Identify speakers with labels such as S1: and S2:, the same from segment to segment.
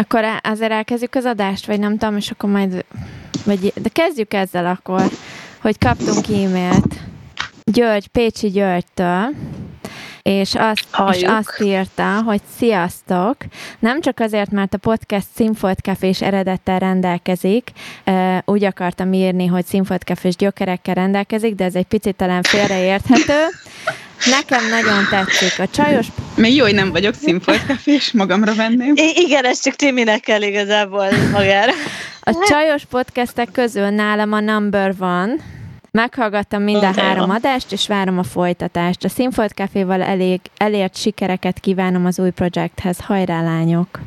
S1: Akkor azért elkezdjük az adást, vagy nem tudom, és akkor majd... Vagy, de kezdjük ezzel akkor, hogy kaptunk e-mailt György, Pécsi Györgytől, és azt, és azt írta, hogy sziasztok! Nem csak azért, mert a podcast Színfolt Cafés eredettel rendelkezik, úgy akartam írni, hogy Színfolt Cafés gyökerekkel rendelkezik, de ez egy picit talán félreérthető. Nekem nagyon tetszik. A csajos...
S2: Még jó, hogy nem vagyok színfoltkafés, magamra venném.
S3: I- igen, ez csak Timinek kell igazából magára.
S1: A csajos podcastek közül nálam a number van, Meghallgattam mind a három adást, és várom a folytatást. A Színfolt Caféval elég, elért sikereket kívánom az új projekthez. Hajrá, lányok!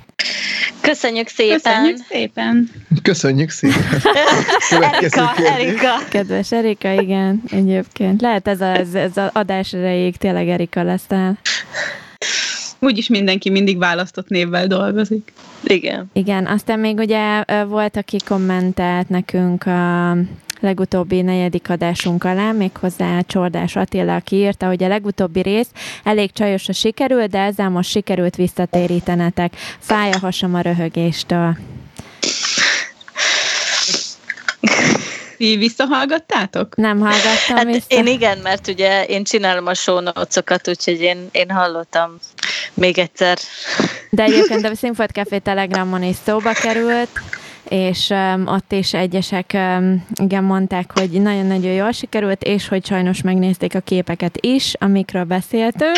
S3: Köszönjük szépen!
S2: Köszönjük szépen!
S4: Köszönjük szépen!
S3: Erika, Erika!
S1: Kedves Erika, igen, egyébként. Lehet ez, a, ez, az adás erejéig tényleg Erika lesz el.
S2: Úgyis mindenki mindig választott névvel dolgozik.
S3: Igen.
S1: Igen, aztán még ugye volt, aki kommentelt nekünk a legutóbbi negyedik adásunk alá, méghozzá Csordás Attila, aki írta, hogy a legutóbbi rész elég csajosra sikerült, de ezzel most sikerült visszatérítenetek. Fáj a hasam a röhögéstől.
S2: Ti visszahallgattátok?
S1: Nem hallgattam
S3: hát
S1: vissza.
S3: Én igen, mert ugye én csinálom a show notes úgyhogy én, én hallottam még egyszer.
S1: De egyébként a Színfolt Café Telegramon is szóba került, és um, ott is egyesek um, igen mondták, hogy nagyon-nagyon jól sikerült, és hogy sajnos megnézték a képeket is, amikről beszéltünk,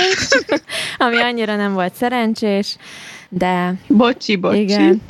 S1: ami annyira nem volt szerencsés, de...
S2: Bocsi, bocsi. Igen,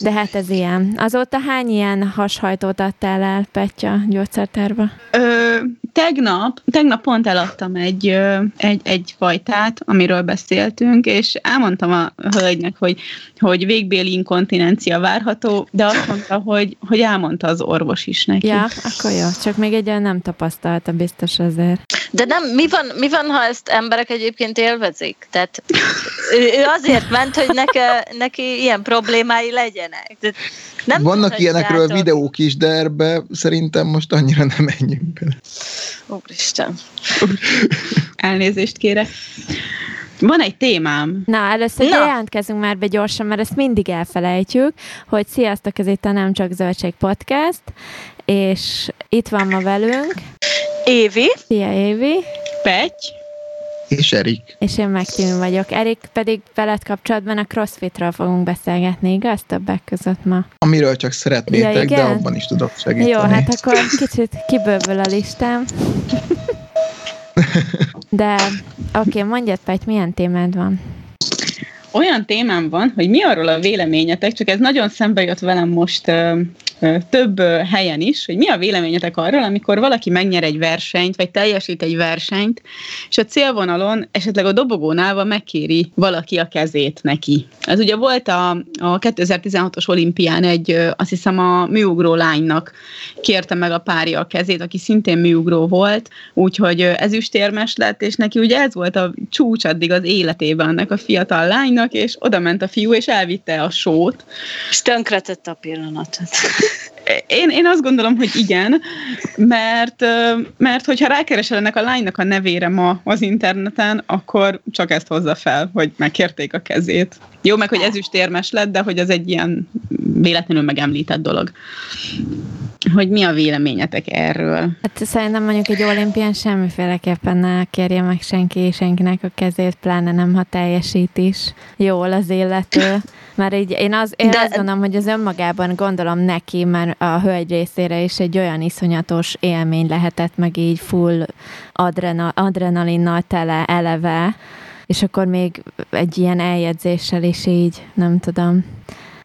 S1: de hát ez ilyen. Azóta hány ilyen hashajtót adtál el, Petya, gyógyszertárba?
S2: Ö, tegnap, tegnap pont eladtam egy, egy, egy fajtát, amiről beszéltünk, és elmondtam a hölgynek, hogy, hogy végbéli inkontinencia várható, de azt mondta, hogy, hogy elmondta az orvos is neki.
S1: Ja, akkor jó. Csak még egy nem tapasztalta biztos azért.
S3: De nem, mi van, mi van, ha ezt emberek egyébként élvezik? Tehát ő, azért ment, hogy neke, neki ilyen problémái legyenek. Tehát
S4: nem Vannak ilyenekről videók is, de erbe szerintem most annyira nem menjünk bele.
S3: Úristen.
S2: Elnézést kérek. Van egy témám.
S1: Na, először Na. jelentkezünk már be gyorsan, mert ezt mindig elfelejtjük, hogy sziasztok, ez itt a Nem Csak Zöldség Podcast, és itt van ma velünk
S3: Évi.
S1: Szia, Évi.
S2: Petty.
S4: És Erik.
S1: És én meg vagyok. Erik pedig veled kapcsolatban a crossfitről fogunk beszélgetni, igaz? Többek között ma.
S4: Amiről csak szeretnétek, ja, de abban is tudok segíteni.
S1: Jó, hát akkor kicsit kibővül a listám. De oké, okay, mondjad, Petty, milyen témád van?
S2: Olyan témám van, hogy mi arról a véleményetek, csak ez nagyon szembe jött velem most több helyen is, hogy mi a véleményetek arról, amikor valaki megnyer egy versenyt, vagy teljesít egy versenyt, és a célvonalon esetleg a dobogónál megkéri valaki a kezét neki. Ez ugye volt a, a 2016-os olimpián egy, azt hiszem a műugró lánynak kérte meg a párja a kezét, aki szintén műugró volt, úgyhogy ezüstérmes lett, és neki ugye ez volt a csúcs addig az életében ennek a fiatal lánynak, és oda ment a fiú, és elvitte a sót.
S3: És tönkretette a pillanatot.
S2: Én, én azt gondolom, hogy igen, mert, mert hogyha rákeresel ennek a lánynak a nevére ma az interneten, akkor csak ezt hozza fel, hogy megkérték a kezét. Jó, meg hogy ezüstérmes lett, de hogy az egy ilyen véletlenül megemlített dolog. Hogy mi a véleményetek erről?
S1: Hát szerintem mondjuk egy olimpián semmiféleképpen ne kérje meg senki senkinek a kezét, pláne nem, ha teljesít is jól az élető. Mert így én, az, én De... azt gondolom, hogy az önmagában gondolom neki, mert a hölgy részére is egy olyan iszonyatos élmény lehetett, meg így full adrena, adrenalinnal tele eleve, és akkor még egy ilyen eljegyzéssel is így, nem tudom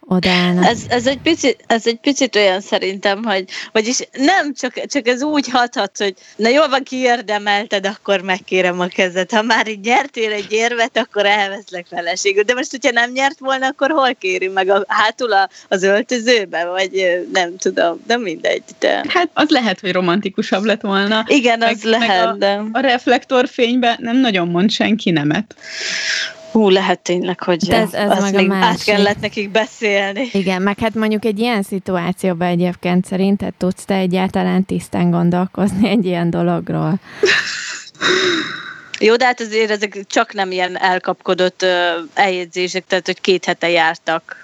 S1: odállnak.
S3: Ez, ez, egy picit, ez egy picit olyan szerintem, hogy vagyis nem, csak, csak ez úgy hathat, hogy na jól van, kiérdemelted, akkor megkérem a kezed. Ha már így nyertél egy érvet, akkor elveszlek feleségül. De most, hogyha nem nyert volna, akkor hol kéri meg? A, hátul a, az öltözőbe? Vagy nem tudom, de mindegy. De...
S2: Hát az lehet, hogy romantikusabb lett volna.
S3: Igen, meg, az lehet,
S2: a, de... A reflektorfényben nem nagyon mond senki nemet.
S3: Hú, lehet tényleg, hogy
S1: ez, ez az meg a
S3: át kellett nekik beszélni.
S1: Igen, meg hát mondjuk egy ilyen szituációban egyébként szerinted tudsz te egyáltalán tisztán gondolkozni egy ilyen dologról?
S3: Jó, de hát azért ezek csak nem ilyen elkapkodott uh, eljegyzések, tehát hogy két hete jártak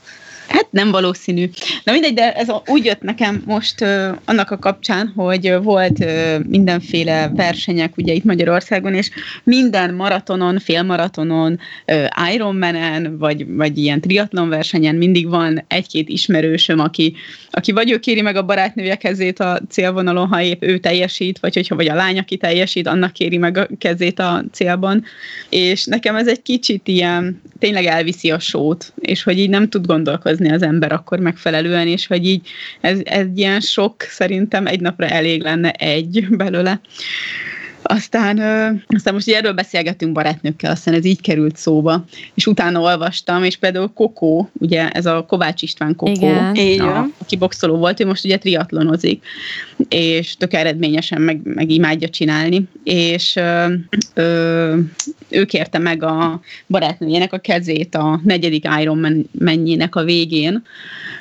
S2: Hát nem valószínű. Na mindegy, de ez úgy jött nekem most uh, annak a kapcsán, hogy volt uh, mindenféle versenyek ugye itt Magyarországon, és minden maratonon, félmaratonon, uh, Ironmanen, vagy, vagy ilyen triatlon versenyen mindig van egy-két ismerősöm, aki, aki vagy ő kéri meg a barátnője kezét a célvonalon, ha épp ő teljesít, vagy hogyha vagy a lány, aki teljesít, annak kéri meg a kezét a célban. És nekem ez egy kicsit ilyen, tényleg elviszi a sót, és hogy így nem tud gondolkozni az ember akkor megfelelően, és hogy így ez, ez ilyen sok szerintem egy napra elég lenne egy belőle. Aztán, ö, aztán most erről beszélgettünk barátnőkkel, aztán ez így került szóba, és utána olvastam, és például Kokó, ugye ez a Kovács István Kokó,
S1: Igen.
S2: A, aki boxoló volt, ő most ugye triatlonozik, és tök eredményesen meg, meg imádja csinálni, és ö, ö, ő kérte meg a barátnőjének a kezét a negyedik Iron mennyének a végén,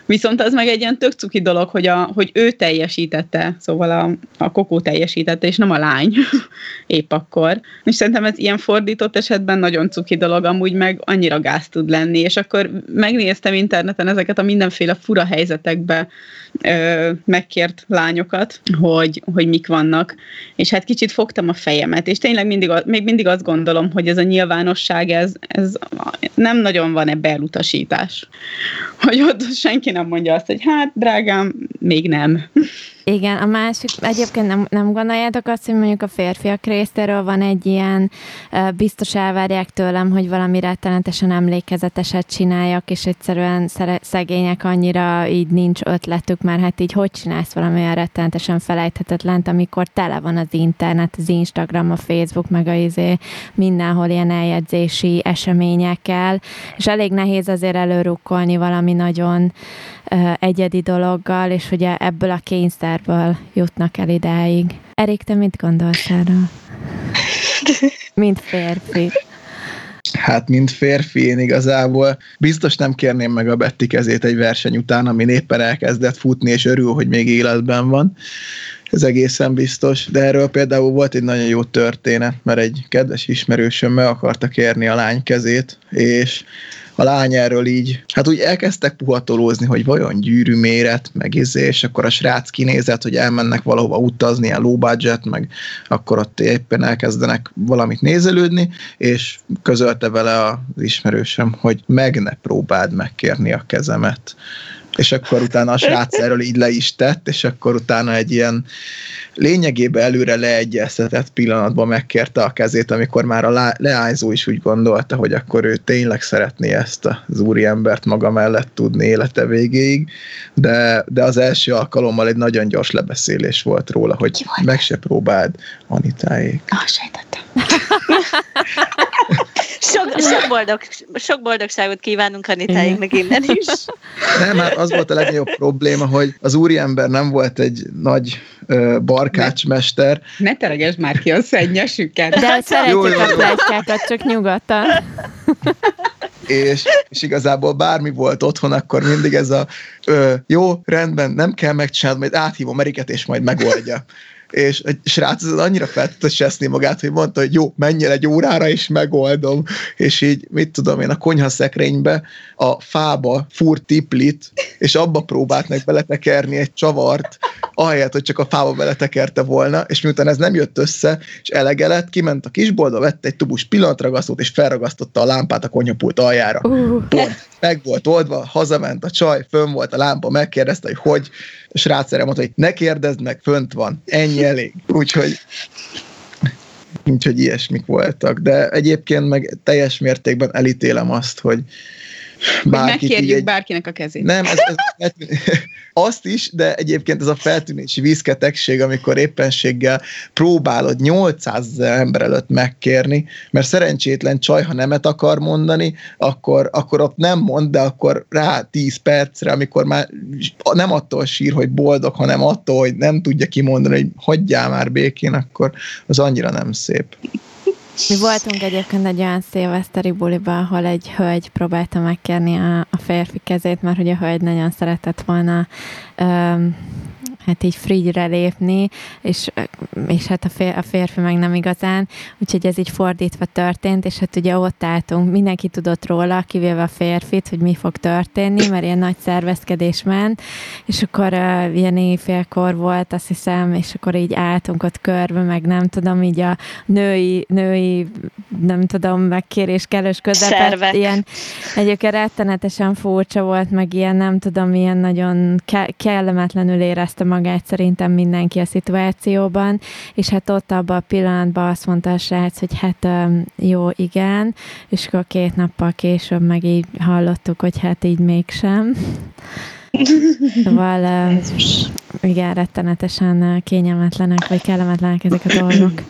S2: Viszont az meg egy ilyen tök cuki dolog, hogy, a, hogy ő teljesítette, szóval a, a kokó teljesítette, és nem a lány épp akkor. És szerintem ez ilyen fordított esetben nagyon cuki dolog, amúgy meg annyira gáz tud lenni, és akkor megnéztem interneten ezeket a mindenféle fura helyzetekbe ö, megkért lányokat, hogy, hogy mik vannak, és hát kicsit fogtam a fejemet, és tényleg mindig, még mindig azt gondolom, hogy ez a nyilvánosság, ez, ez nem nagyon van ebbe elutasítás. Hogy ott senki nem mondja azt, hogy hát, drágám, még nem.
S1: Igen, a másik, egyébként nem, nem gondoljátok azt, hogy mondjuk a férfiak részéről van egy ilyen, biztos elvárják tőlem, hogy valami rettenetesen emlékezeteset csináljak, és egyszerűen szegények annyira így nincs ötletük, mert hát így hogy csinálsz valami olyan rettenetesen felejthetetlent, amikor tele van az internet, az Instagram, a Facebook, meg a izé, mindenhol ilyen eljegyzési eseményekkel, és elég nehéz azért előrukkolni valami nagyon egyedi dologgal, és ugye ebből a kényszerből jutnak el idáig. Erik, te mit gondolsz erről? Mint férfi.
S4: Hát, mint férfi, én igazából biztos nem kérném meg a Betty kezét egy verseny után, ami éppen elkezdett futni, és örül, hogy még életben van. Ez egészen biztos, de erről például volt egy nagyon jó történet, mert egy kedves ismerősöm meg akarta kérni a lány kezét, és a lány erről így, hát úgy elkezdtek puhatolózni, hogy vajon gyűrű méret, meg izé, és akkor a srác kinézett, hogy elmennek valahova utazni, ilyen low budget, meg akkor ott éppen elkezdenek valamit nézelődni, és közölte vele az ismerősöm, hogy meg ne próbáld megkérni a kezemet és akkor utána a srác erről így le is tett, és akkor utána egy ilyen lényegében előre leegyeztetett pillanatban megkérte a kezét, amikor már a leányzó is úgy gondolta, hogy akkor ő tényleg szeretné ezt az úriembert maga mellett tudni élete végéig, de, de az első alkalommal egy nagyon gyors lebeszélés volt róla, hogy meg se próbáld Anitáék.
S3: Ah, sejtettem. sok, sok, boldog, sok boldogságot kívánunk Anitáinknak innen is.
S4: Nem, már az volt a legnagyobb probléma, hogy az úriember nem volt egy nagy uh, barkácsmester.
S2: Ne, ne teregesd már ki a szennyesüket.
S1: De szeretjük a plegykákat, csak nyugodtan.
S4: és, és igazából bármi volt otthon, akkor mindig ez a ö, jó, rendben, nem kell megcsinálni, majd áthívom Eriket, és majd megoldja és egy srác az annyira fel tudta cseszni magát, hogy mondta, hogy jó, menjél egy órára, és megoldom, és így, mit tudom én, a konyhaszekrénybe a fába fúr tiplit, és abba próbált meg beletekerni egy csavart, ahelyett, hogy csak a fába beletekerte volna, és miután ez nem jött össze, és elege lett, kiment a kisboltba, vette egy tubus pillanatragasztót, és felragasztotta a lámpát a konyhapult aljára. Uh. Pont. Meg volt oldva, hazament a csaj, fönn volt a lámpa, megkérdezte, hogy hogy, srác erre mondta, hogy ne kérdezd meg, fönt van, ennyi elég. Úgyhogy úgyhogy ilyesmik voltak, de egyébként meg teljes mértékben elítélem azt, hogy
S2: bárki megkérjük egy... bárkinek a kezét.
S4: Nem, ez, ez, azt is, de egyébként ez a feltűnési vízketegség, amikor éppenséggel próbálod 800 ember előtt megkérni, mert szerencsétlen csaj, ha nemet akar mondani, akkor, akkor ott nem mond, de akkor rá 10 percre, amikor már nem attól sír, hogy boldog, hanem attól, hogy nem tudja kimondani, hogy hagyjál már békén, akkor az annyira nem szép.
S1: Mi voltunk egyébként egy olyan szilveszteri buliba, ahol egy hölgy próbálta megkérni a, a férfi kezét, mert hogy a hölgy nagyon szeretett volna um, hát így free lépni, és, és hát a, fér, a férfi meg nem igazán, úgyhogy ez így fordítva történt, és hát ugye ott álltunk, mindenki tudott róla, kivéve a férfit, hogy mi fog történni, mert ilyen nagy szervezkedés ment, és akkor uh, ilyen éjfélkor volt, azt hiszem, és akkor így álltunk ott körbe, meg nem tudom, így a női, női nem tudom, megkérés kellős közepet, ilyen egyébként rettenetesen furcsa volt, meg ilyen nem tudom, ilyen nagyon ke- kellemetlenül érezte magát szerintem mindenki a szituációban, és hát ott abban a pillanatban azt mondta a srác, hogy hát jó, igen, és akkor két nappal később meg így hallottuk, hogy hát így mégsem. Szóval igen, rettenetesen kényelmetlenek, vagy kellemetlenek ezek a dolgok.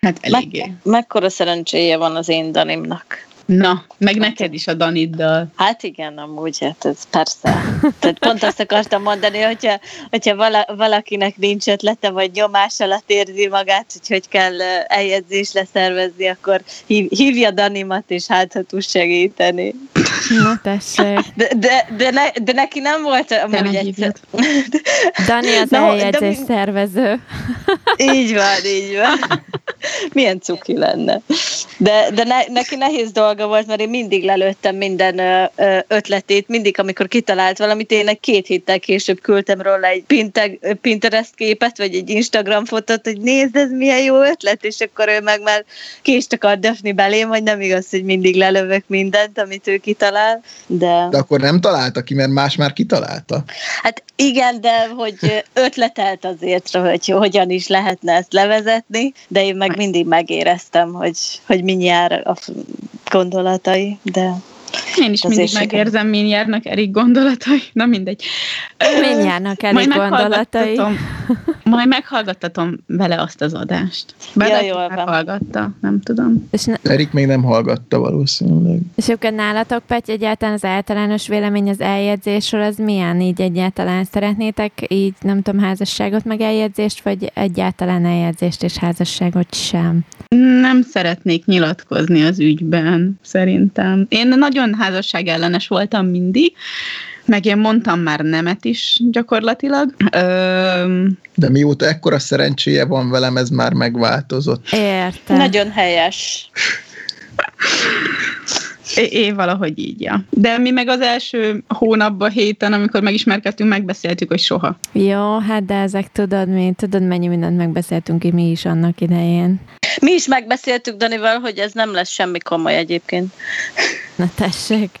S2: Hát eléggé.
S3: Meg, mekkora szerencséje van az én Danimnak.
S2: Na, meg neked is a Daniddal.
S3: Hát igen, amúgy, hát ez persze. Tehát pont azt akartam mondani, hogyha, hogyha vala, valakinek nincs ötlete, vagy nyomás alatt érzi magát, hogy hogy kell eljegyzés leszervezni, akkor hív, hívja Danimat, és hát ha tud segíteni.
S1: Na tessék.
S3: De, de, de, ne, de neki nem volt amúgy egyszer.
S1: Dani az
S3: Na, de
S1: eljegyzés
S3: mi-
S1: szervező.
S3: Így van, így van. Milyen cuki lenne. De, de ne, neki nehéz dolga volt, mert én mindig lelőttem minden ötletét, mindig, amikor kitalált valamit, én egy két héttel később küldtem róla egy Pinte- Pinterest képet, vagy egy Instagram fotót, hogy nézd, ez milyen jó ötlet, és akkor ő meg már kést akar döfni belém, hogy nem igaz, hogy mindig lelövök mindent, amit ő kitalál, de...
S4: De akkor nem találta ki, mert más már kitalálta.
S3: Hát igen, de hogy ötletelt azért, hogy hogyan is lehetne ezt levezetni, de én meg mindig megéreztem, hogy, hogy mi jár a gondolatai, de
S2: Én is mindig megérzem, min járnak Erik gondolatai. Na mindegy.
S1: Mind
S2: Ö,
S1: járnak elég
S2: majd
S1: gondolatai.
S2: meghallgattatom- Majd meghallgattatom vele azt az adást. Bár
S3: Ja, jól van.
S2: meghallgatta, nem tudom.
S1: És, ne,
S4: Erik még nem hallgatta valószínűleg.
S1: és akkor nálatok, Pety, egyáltalán az általános vélemény az eljegyzésről, az milyen így egyáltalán? Szeretnétek így, nem tudom, házasságot meg eljegyzést, vagy egyáltalán eljegyzést és házasságot sem?
S2: Nem szeretnék nyilatkozni az ügyben, szerintem. Én nagyon házasság ellenes voltam mindig, meg én mondtam már nemet is gyakorlatilag. Ö,
S4: De mióta ekkora szerencséje van velem, ez már megváltozott.
S1: Értem.
S3: nagyon helyes.
S2: É, é, valahogy így, ja. De mi meg az első hónapban, héten, amikor megismerkedtünk, megbeszéltük, hogy soha.
S1: Jó, hát de ezek tudod mi, tudod mennyi mindent megbeszéltünk ki mi is annak idején.
S3: Mi is megbeszéltük Danival, hogy ez nem lesz semmi komoly egyébként.
S1: Na tessék.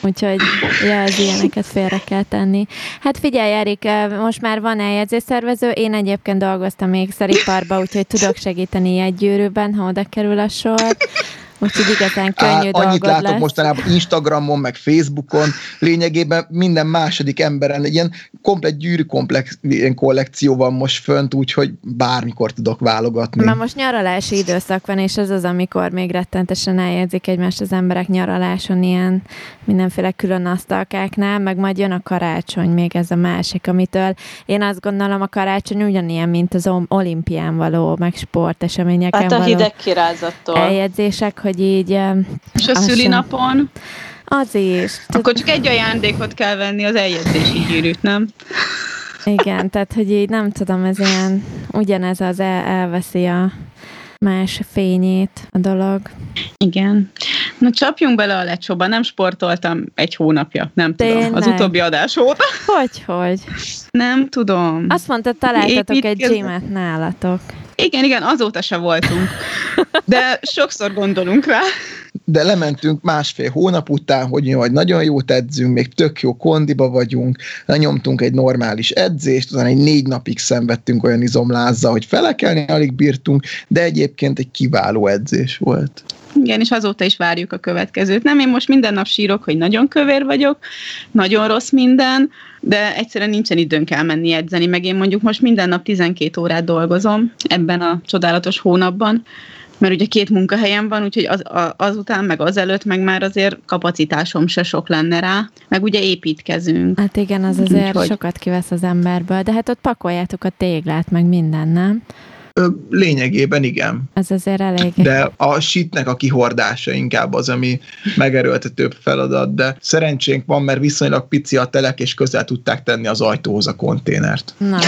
S1: Úgyhogy, ja, az ilyeneket félre kell tenni. Hát figyelj, Erik, most már van eljegyzésszervező, én egyébként dolgoztam még szeriparba, úgyhogy tudok segíteni egy gyűrűben, ha oda kerül a sor. Úgyhogy igazán könnyű
S4: Á, annyit látok
S1: lesz.
S4: mostanában Instagramon, meg Facebookon, lényegében minden második emberen egy ilyen komplet gyűrű komplex, ilyen kollekció van most fönt, úgyhogy bármikor tudok válogatni.
S1: Már most nyaralási időszak van, és ez az, amikor még rettentesen eljegyzik egymást az emberek nyaraláson ilyen mindenféle külön asztalkáknál, meg majd jön a karácsony, még ez a másik, amitől én azt gondolom a karácsony ugyanilyen, mint az olimpián való, meg sporteseményeken
S3: Hát a
S1: való
S3: hideg kirázattól.
S1: eljegyzések, hogy így em,
S2: És a szülinapon,
S1: az is.
S2: akkor csak egy ajándékot kell venni, az eljegyzési gyűrűt, nem?
S1: Igen, tehát, hogy így nem tudom, ez ilyen, ugyanez az el, elveszi a más fényét a dolog.
S2: Igen. Na csapjunk bele a lecsóba, nem sportoltam egy hónapja, nem tudom, az
S1: Tényleg?
S2: utóbbi adás óta.
S1: Hogy, hogy?
S2: Nem tudom.
S1: Azt mondta, találtatok egy
S2: Építkeznek.
S1: gymet nálatok.
S2: Igen, igen, azóta se voltunk. De sokszor gondolunk rá.
S4: De lementünk másfél hónap után, hogy jaj, nagyon jót edzünk, még tök jó kondiba vagyunk, lenyomtunk egy normális edzést, aztán egy négy napig szenvedtünk olyan izomlázzal, hogy felekelni alig bírtunk, de egyébként egy kiváló edzés volt.
S2: Igen, és azóta is várjuk a következőt. Nem, én most minden nap sírok, hogy nagyon kövér vagyok, nagyon rossz minden, de egyszerűen nincsen időnk elmenni edzeni, meg én mondjuk most minden nap 12 órát dolgozom ebben a csodálatos hónapban, mert ugye két munkahelyem van, úgyhogy az, a, azután, meg azelőtt, meg már azért kapacitásom se sok lenne rá, meg ugye építkezünk.
S1: Hát igen, az azért
S2: Úgyhogy-
S1: sokat kivesz az emberből, de hát ott pakoljátok a téglát, meg minden, nem?
S4: Lényegében igen.
S1: Ez azért elég.
S4: De a shitnek a kihordása inkább az, ami megerőltetőbb feladat, de szerencsénk van, mert viszonylag pici a telek, és közel tudták tenni az ajtóhoz a konténert.
S1: Na,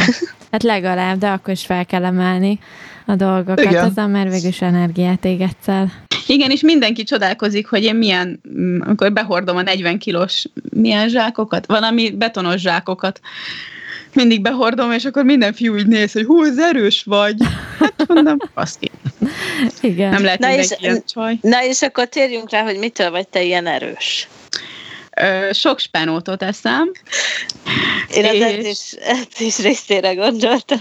S1: hát legalább, de akkor is fel kell emelni a dolgokat,
S4: Igen.
S1: ezzel mert végül is energiát égetsz el.
S2: Igen, és mindenki csodálkozik, hogy én milyen, mm, amikor behordom a 40 kilós milyen zsákokat, valami betonos zsákokat, mindig behordom, és akkor minden fiú így néz, hogy hú, ez erős vagy. Hát mondom, baszki.
S1: Igen.
S2: Nem lehet
S3: Na és-
S2: ilyen csaj.
S3: Na és akkor térjünk rá, hogy mitől vagy te ilyen erős.
S2: Ö, sok spenótot eszem,
S3: Én az
S2: És-
S3: edzés, edzés részére gondoltam.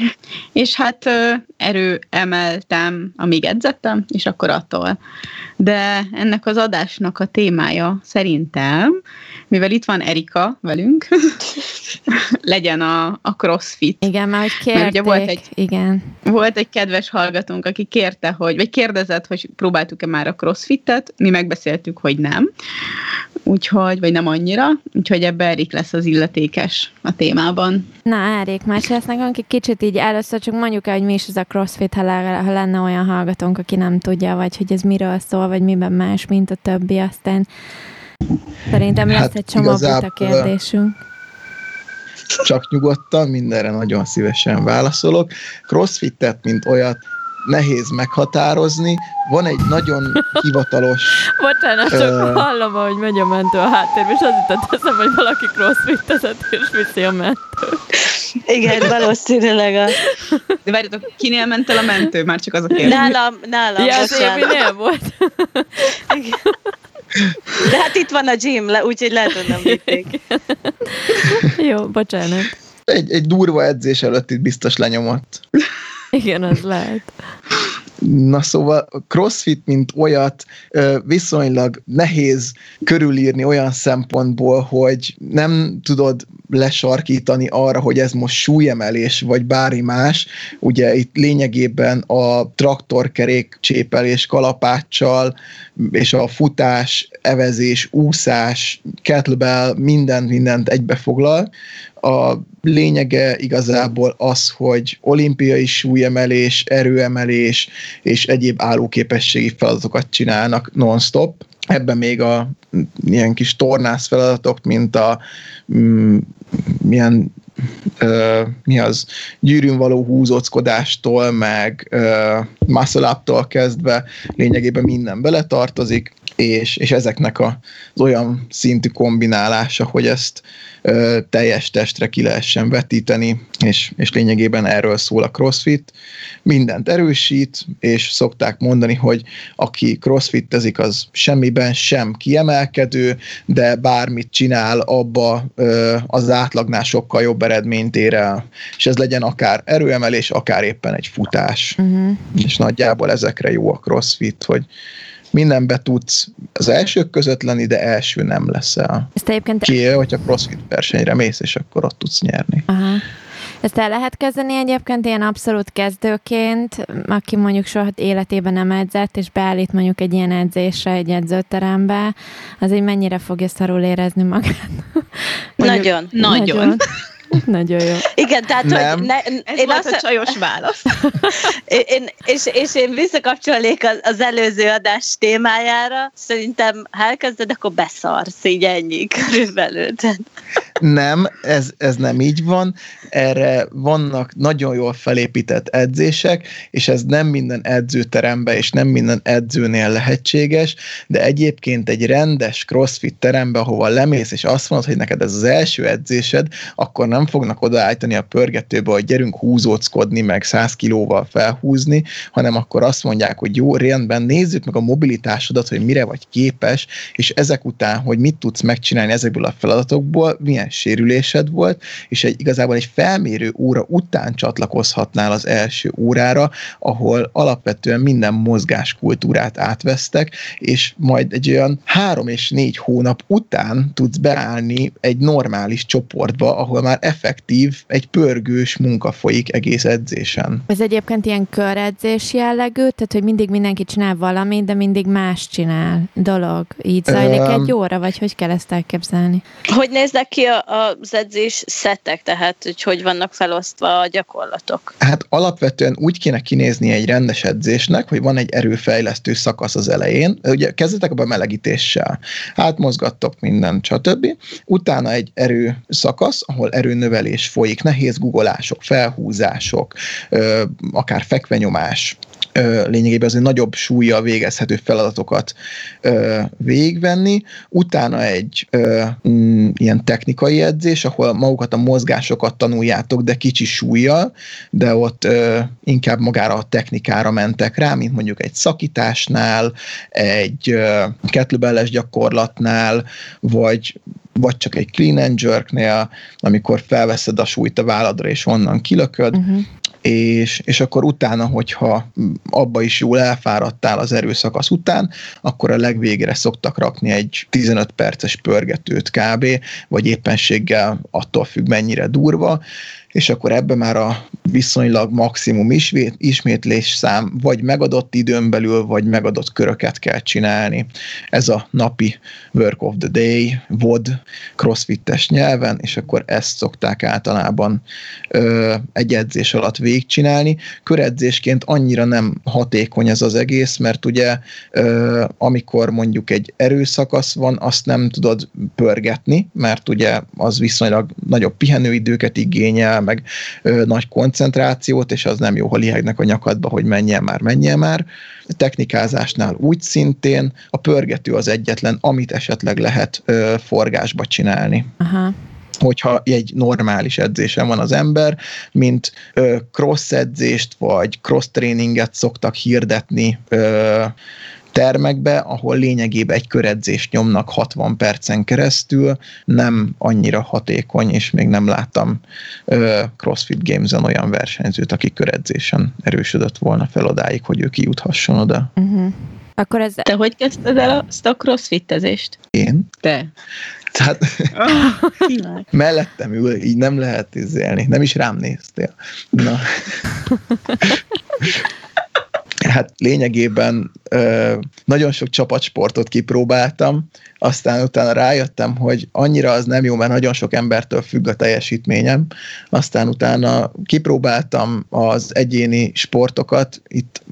S2: és hát ö, erő emeltem, amíg edzettem, és akkor attól. De ennek az adásnak a témája szerintem, mivel itt van Erika velünk, legyen a, a crossfit.
S1: Igen, mert hogy
S2: Mert
S1: kérték.
S2: ugye volt egy-
S1: Igen.
S2: Volt egy kedves hallgatónk, aki kérte, hogy, vagy kérdezett, hogy próbáltuk-e már a crossfitet, mi megbeszéltük, hogy nem, úgyhogy, vagy nem annyira, úgyhogy ebbe Erik lesz az illetékes a témában.
S1: Na, Erik, mesélsz nekünk egy kicsit így először csak mondjuk el, hogy mi is ez a crossfit, ha, le, ha lenne olyan hallgatónk, aki nem tudja, vagy hogy ez miről szól, vagy miben más, mint a többi, aztán szerintem lesz
S4: Hát
S1: egy csomó buta kérdésünk.
S4: Csak nyugodtan, mindenre nagyon szívesen válaszolok. Crossfitet, mint olyat, nehéz meghatározni. Van egy nagyon hivatalos
S1: Bocsánat, csak
S4: Ö.
S1: hallom, hogy megy a mentő a háttérbe, és az jutott eszembe, hogy valaki crossfitezett, és viszi a mentő.
S3: Igen, valószínűleg a...
S2: De várjatok, kinél ment el a mentő? Már csak az a kérdés.
S3: Nálam, nálam.
S1: Ja, az. Évinél volt.
S3: Igen. De hát itt van a gym, le, úgyhogy lehet, hogy nem vitték.
S1: Jó, bocsánat.
S4: egy, egy durva edzés előtt itt biztos lenyomott.
S1: Igen, az lehet.
S4: Na szóval a crossfit, mint olyat viszonylag nehéz körülírni olyan szempontból, hogy nem tudod lesarkítani arra, hogy ez most súlyemelés, vagy bármi más. Ugye itt lényegében a traktorkerék csépelés kalapáccsal, és a futás, evezés, úszás, kettlebell, mindent, mindent egybefoglal. A lényege igazából az, hogy olimpiai súlyemelés, erőemelés és egyéb állóképességi feladatokat csinálnak non-stop. Ebben még a ilyen kis tornász feladatok, mint a mm, milyen ö, mi az, gyűrűn való húzóckodástól, meg ö, muscle up-tól kezdve lényegében minden beletartozik, és, és ezeknek a, az olyan szintű kombinálása, hogy ezt teljes testre ki lehessen vetíteni, és, és lényegében erről szól a crossfit. Mindent erősít, és szokták mondani, hogy aki crossfitezik, az semmiben sem kiemelkedő, de bármit csinál, abba az átlagnál sokkal jobb eredményt ér el. És ez legyen akár erőemelés, akár éppen egy futás.
S1: Uh-huh.
S4: És nagyjából ezekre jó a crossfit, hogy mindenbe tudsz az elsők között lenni, de első nem leszel.
S1: Ezt egyébként
S4: Kivéve, hogyha crossfit versenyre mész, és akkor ott tudsz nyerni.
S1: Aha. Ezt el lehet kezdeni egyébként ilyen abszolút kezdőként, aki mondjuk soha életében nem edzett, és beállít mondjuk egy ilyen edzésre, egy edzőterembe, az így mennyire fogja szarul érezni magát? Mondjuk-
S3: Nagyon.
S2: Nagyon.
S1: Nagyon jó.
S3: Igen, tehát,
S4: Nem.
S3: hogy ne,
S2: Ez
S3: én
S2: volt
S3: azt,
S2: a csajos válasz.
S3: én, és, és én visszakapcsolnék az, az előző adás témájára. Szerintem, ha elkezded, akkor beszarsz, így ennyi körülbelül.
S4: Nem, ez, ez nem így van. Erre vannak nagyon jól felépített edzések, és ez nem minden edzőteremben és nem minden edzőnél lehetséges, de egyébként egy rendes crossfit terembe, ahova lemész, és azt mondod, hogy neked ez az első edzésed, akkor nem fognak odaállítani a pörgetőbe, hogy gyerünk húzóckodni, meg 100 kilóval felhúzni, hanem akkor azt mondják, hogy jó, rendben, nézzük meg a mobilitásodat, hogy mire vagy képes, és ezek után, hogy mit tudsz megcsinálni ezekből a feladatokból, milyen sérülésed volt, és egy igazából egy felmérő óra után csatlakozhatnál az első órára, ahol alapvetően minden mozgáskultúrát átvesztek, és majd egy olyan három és négy hónap után tudsz beállni egy normális csoportba, ahol már effektív egy pörgős munka folyik egész edzésen.
S1: Ez egyébként ilyen köredzés jellegű, tehát hogy mindig mindenki csinál valamit, de mindig más csinál dolog. Így zajlik
S4: Öm.
S1: egy óra, vagy hogy kell ezt elképzelni?
S3: hogy néznek ki a, a, az edzés szettek, tehát hogy hogy vannak felosztva a gyakorlatok?
S4: Hát alapvetően úgy kéne kinézni egy rendes edzésnek, hogy van egy erőfejlesztő szakasz az elején. Ugye kezdetek a melegítéssel, átmozgattok minden, stb. Utána egy erő szakasz, ahol erőnövelés folyik, nehéz guggolások, felhúzások, akár fekvenyomás, lényegében azért nagyobb súlya végezhető feladatokat végigvenni, utána egy mm, ilyen technikai edzés, ahol magukat a mozgásokat tanuljátok, de kicsi súlyjal, de ott inkább magára a technikára mentek rá, mint mondjuk egy szakításnál, egy kettlebelles gyakorlatnál, vagy vagy csak egy clean and jerknél, amikor felveszed a súlyt a válladra, és onnan kilököd, uh-huh és, és akkor utána, hogyha abba is jól elfáradtál az erőszakasz után, akkor a legvégére szoktak rakni egy 15 perces pörgetőt kb., vagy éppenséggel attól függ mennyire durva, és akkor ebbe már a viszonylag maximum ismétlés szám vagy megadott időn belül, vagy megadott köröket kell csinálni. Ez a napi work of the day, VOD, crossfittes nyelven, és akkor ezt szokták általában ö, egy edzés alatt végigcsinálni. Köredzésként annyira nem hatékony ez az egész, mert ugye ö, amikor mondjuk egy erőszakasz van, azt nem tudod pörgetni, mert ugye az viszonylag nagyobb pihenőidőket igényel, meg ö, nagy koncentrációt, és az nem jó, ha lihegnek a nyakadba, hogy menjen már, menjen már. A technikázásnál úgy szintén a pörgető az egyetlen, amit esetleg lehet ö, forgásba csinálni. Aha hogyha egy normális edzésen van az ember, mint ö, cross edzést vagy cross tréninget szoktak hirdetni ö, termekbe, ahol lényegében egy köredzést nyomnak 60 percen keresztül, nem annyira hatékony, és még nem láttam uh, CrossFit Games-en olyan versenyzőt, aki köredzésen erősödött volna fel odáig, hogy ő kijuthasson oda. Uh-huh.
S2: Akkor ez... Te hogy kezdted el azt a crossfitezést?
S4: Én?
S2: Te.
S4: Tehát oh, mellettem ül, így nem lehet izélni. Nem is rám néztél. Na. hát lényegében ö, nagyon sok csapatsportot kipróbáltam, aztán utána rájöttem, hogy annyira az nem jó, mert nagyon sok embertől függ a teljesítményem, aztán utána kipróbáltam az egyéni sportokat, itt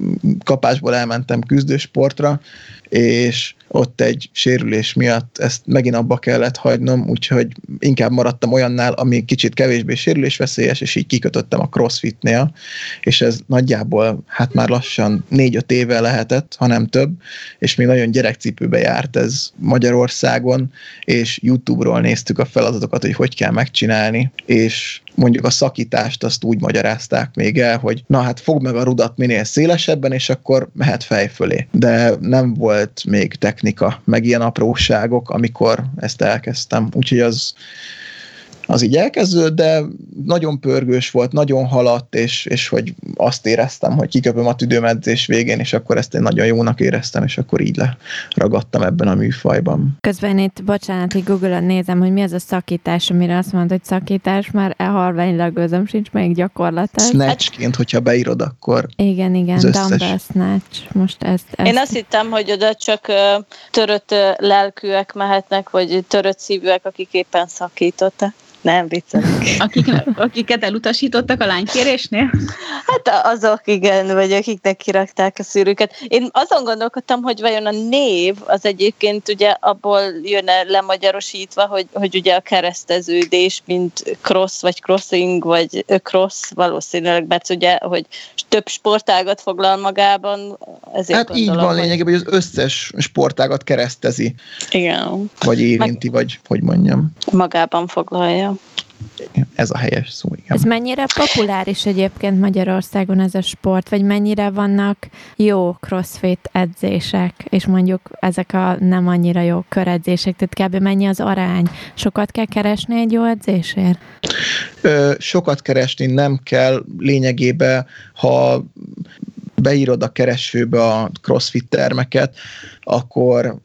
S4: kapásból elmentem küzdősportra, és ott egy sérülés miatt ezt megint abba kellett hagynom, úgyhogy inkább maradtam olyannál, ami kicsit kevésbé sérülésveszélyes, és így kikötöttem a crossfitnél, és ez nagyjából hát már lassan négy-öt éve lehetett, hanem több, és még nagyon gyerekcipőbe járt ez Magyarországon, és YouTube-ról néztük a feladatokat, hogy hogy kell megcsinálni, és mondjuk a szakítást azt úgy magyarázták még el, hogy na hát fog meg a rudat minél szélesebben, és akkor mehet fej fölé. De nem volt még technika, meg ilyen apróságok, amikor ezt elkezdtem. Úgyhogy az, az így elkezdődött, de nagyon pörgős volt, nagyon haladt, és, és hogy azt éreztem, hogy kiköpöm a tüdőmedzés végén, és akkor ezt én nagyon jónak éreztem, és akkor így leragadtam ebben a műfajban.
S1: Közben itt, bocsánat, hogy Google-on nézem, hogy mi az a szakítás, amire azt mondod, hogy szakítás, már e halványlag gözöm sincs még gyakorlata.
S4: Snatchként, hogyha beírod, akkor
S1: Igen, igen, dumbbell snatch. Most ezt, ezt...
S3: Én azt hittem, hogy oda csak törött lelkűek mehetnek, vagy törött szívűek, akik éppen szakítottak. Nem, viccelek.
S2: Akik, akiket elutasítottak a lánykérésnél?
S3: Hát azok igen, vagy akiknek kirakták a szűrűket. Én azon gondolkodtam, hogy vajon a név az egyébként ugye abból jön-e lemagyarosítva, hogy, hogy ugye a kereszteződés, mint cross, vagy crossing, vagy cross valószínűleg, mert ugye, hogy több sportágat foglal magában, ezért
S4: Hát gondolom, így van hogy... lényegében, hogy az összes sportágat keresztezi.
S3: Igen.
S4: Vagy érinti, Meg... vagy hogy mondjam.
S3: Magában foglalja.
S4: Ez a helyes szó, igen.
S1: Ez mennyire populáris egyébként Magyarországon ez a sport, vagy mennyire vannak jó crossfit edzések, és mondjuk ezek a nem annyira jó köredzések, tehát kb. mennyi az arány? Sokat kell keresni egy jó edzésért?
S4: Ö, sokat keresni nem kell, lényegében, ha beírod a keresőbe a crossfit termeket, akkor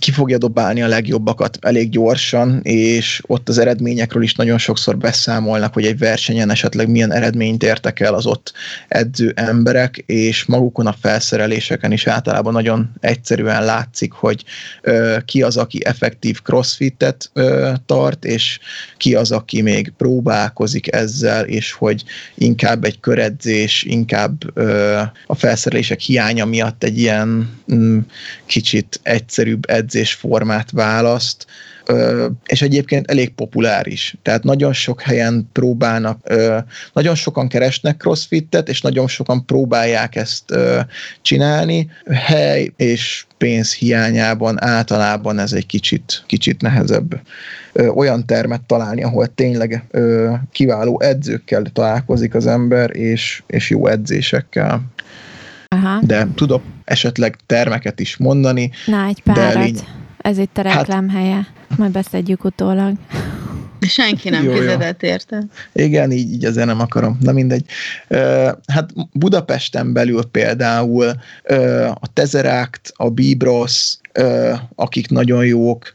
S4: ki fogja dobálni a legjobbakat elég gyorsan, és ott az eredményekről is nagyon sokszor beszámolnak, hogy egy versenyen esetleg milyen eredményt értek el az ott edző emberek, és magukon a felszereléseken is általában nagyon egyszerűen látszik, hogy ö, ki az, aki effektív crossfitet ö, tart, és ki az, aki még próbálkozik ezzel, és hogy inkább egy köredzés, inkább ö, a felszerelések hiánya miatt egy ilyen mm, kicsit egyszerűbb edzésformát választ, és egyébként elég populáris. Tehát nagyon sok helyen próbálnak, nagyon sokan keresnek crossfittet, és nagyon sokan próbálják ezt csinálni. Hely és pénz hiányában általában ez egy kicsit, kicsit nehezebb olyan termet találni, ahol tényleg kiváló edzőkkel találkozik az ember, és, és jó edzésekkel. Aha. De tudok esetleg termeket is mondani.
S1: Na, egy párat. De lény... Ez itt a hát- reklám hát, helye. Majd beszedjük utólag.
S3: De senki nem jó, fizetett érte.
S4: Igen, így, így azért nem akarom. Na mindegy. Hát Budapesten belül például a Tezerakt, a Bibros, uh, akik nagyon jók,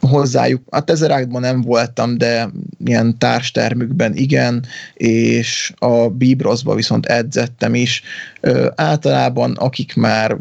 S4: hozzájuk. A Tezeraktban nem voltam, de ilyen társtermükben igen, és a Bibrosba viszont edzettem is. Általában akik már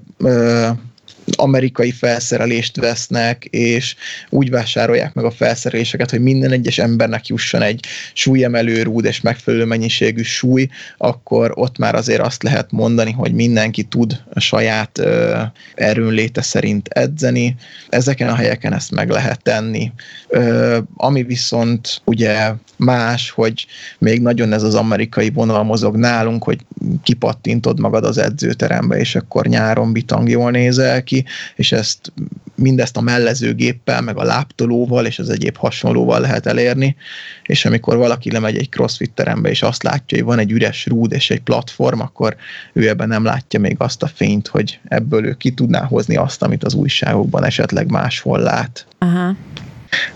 S4: amerikai felszerelést vesznek, és úgy vásárolják meg a felszereléseket, hogy minden egyes embernek jusson egy súlyemelő rúd és megfelelő mennyiségű súly, akkor ott már azért azt lehet mondani, hogy mindenki tud a saját ö, erőnléte szerint edzeni. Ezeken a helyeken ezt meg lehet tenni. Ö, ami viszont ugye más, hogy még nagyon ez az amerikai vonal mozog nálunk, hogy kipattintod magad az edzőterembe, és akkor nyáron bitang jól nézel ki, és ezt mindezt a mellezőgéppel, meg a láptolóval és az egyéb hasonlóval lehet elérni, és amikor valaki lemegy egy crossfit terembe, és azt látja, hogy van egy üres rúd és egy platform, akkor ő ebben nem látja még azt a fényt, hogy ebből ő ki tudná hozni azt, amit az újságokban esetleg máshol lát. Aha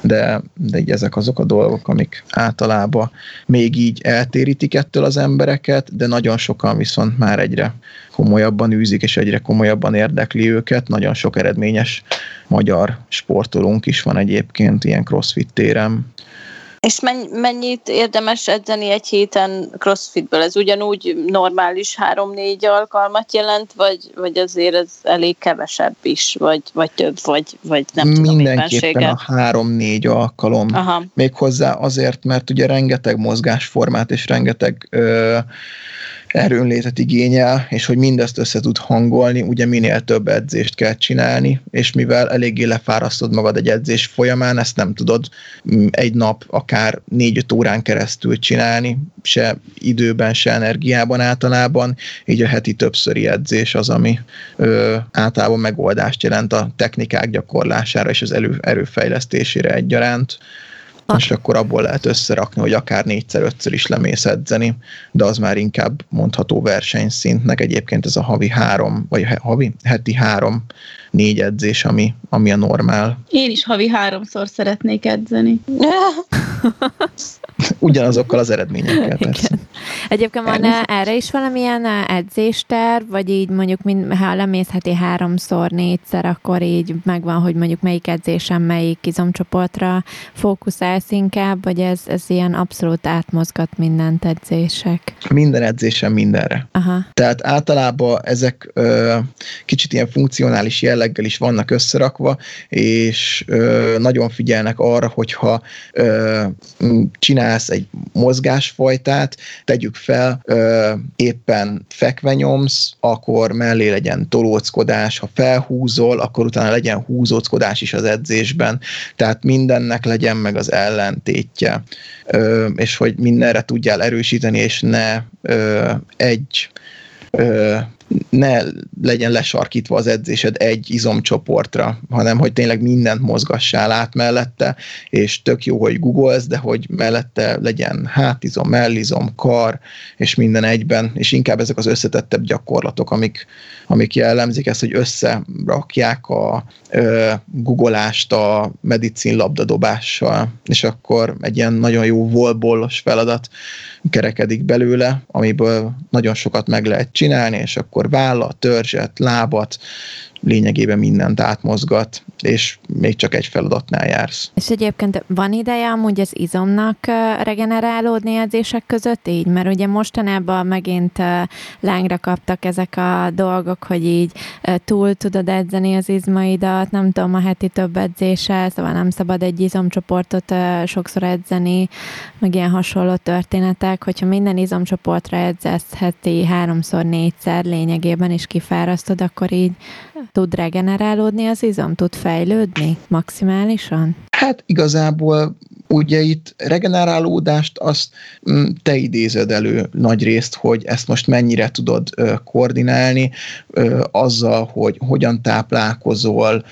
S4: de, de így ezek azok a dolgok, amik általában még így eltérítik ettől az embereket, de nagyon sokan viszont már egyre komolyabban űzik, és egyre komolyabban érdekli őket. Nagyon sok eredményes magyar sportolónk is van egyébként ilyen crossfit téren,
S3: és mennyit érdemes edzeni egy héten crossfitből? Ez ugyanúgy normális 3-4 alkalmat jelent, vagy, vagy azért ez elég kevesebb is, vagy, vagy több, vagy, vagy nem
S4: tudom Mindenképpen a 3-4 alkalom. Aha. Méghozzá azért, mert ugye rengeteg mozgásformát és rengeteg ö, erőnlétet igényel, és hogy mindezt össze tud hangolni, ugye minél több edzést kell csinálni, és mivel eléggé lefárasztod magad egy edzés folyamán, ezt nem tudod egy nap akár négy-öt órán keresztül csinálni, se időben, se energiában általában, így a heti többszöri edzés az, ami ö, általában megoldást jelent a technikák gyakorlására és az elő, erőfejlesztésére egyaránt és akkor abból lehet összerakni, hogy akár négyszer-ötször is lemész edzeni, de az már inkább mondható versenyszintnek. Egyébként ez a havi három, vagy havi, heti három négy edzés, ami, ami a normál.
S3: Én is havi háromszor szeretnék edzeni.
S4: Ugyanazokkal az eredményekkel, persze. Igen.
S1: Egyébként van -e erre is valamilyen edzésterv, vagy így mondjuk, mind, ha lemész heti háromszor, négyszer, akkor így megvan, hogy mondjuk melyik edzésem, melyik izomcsoportra fókuszálsz inkább, vagy ez, ez ilyen abszolút átmozgat mindent edzések?
S4: Minden edzésem mindenre. Aha. Tehát általában ezek ö, kicsit ilyen funkcionális jelleggel is vannak összerakva, és ö, nagyon figyelnek arra, hogyha ö, csinálsz egy mozgásfajtát, tegyük fel, ö, éppen fekve nyomsz, akkor mellé legyen tolóckodás, ha felhúzol, akkor utána legyen húzóckodás is az edzésben, tehát mindennek legyen meg az ellentétje, ö, és hogy mindenre tudjál erősíteni, és ne ö, egy ö, ne legyen lesarkítva az edzésed egy izomcsoportra, hanem hogy tényleg mindent mozgassál át mellette, és tök jó, hogy googolsz, de hogy mellette legyen hátizom, mellizom, kar, és minden egyben, és inkább ezek az összetettebb gyakorlatok, amik, amik jellemzik ezt, hogy összerakják a ö, googolást a medicin labdadobással, és akkor egy ilyen nagyon jó volbollos feladat kerekedik belőle, amiből nagyon sokat meg lehet csinálni, és akkor akkor vállat, törzset, lábat, lényegében mindent átmozgat, és még csak egy feladatnál jársz.
S1: És egyébként van ideje amúgy az izomnak regenerálódni edzések között így? Mert ugye mostanában megint lángra kaptak ezek a dolgok, hogy így túl tudod edzeni az izmaidat, nem tudom, a heti több edzéssel, szóval nem szabad egy izomcsoportot sokszor edzeni, meg ilyen hasonló történetek, hogyha minden izomcsoportra edzesz heti háromszor, négyszer lényegében is kifárasztod, akkor így tud regenerálódni az izom, tud fejlődni maximálisan?
S4: Hát igazából ugye itt regenerálódást azt mm, te idézed elő nagy részt, hogy ezt most mennyire tudod koordinálni azzal, hogy hogyan táplálkozol,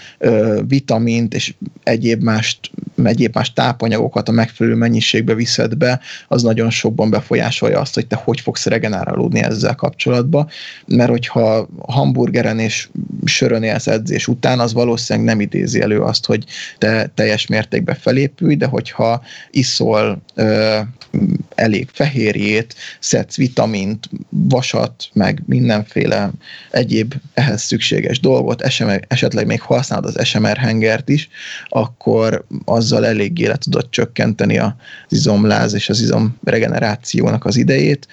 S4: vitamint és egyéb mást egyéb más tápanyagokat a megfelelő mennyiségbe viszed be, az nagyon sokban befolyásolja azt, hogy te hogy fogsz regenerálódni ezzel kapcsolatban, mert hogyha hamburgeren és sörön élsz edzés után, az valószínűleg nem idézi elő azt, hogy te teljes mértékben felépülj, de hogyha iszol ö, elég fehérjét, szedsz vitamint, vasat, meg mindenféle egyéb ehhez szükséges dolgot, esetleg még használod az SMR hengert is, akkor azzal eléggé le tudod csökkenteni az izomláz és az izom regenerációnak az idejét,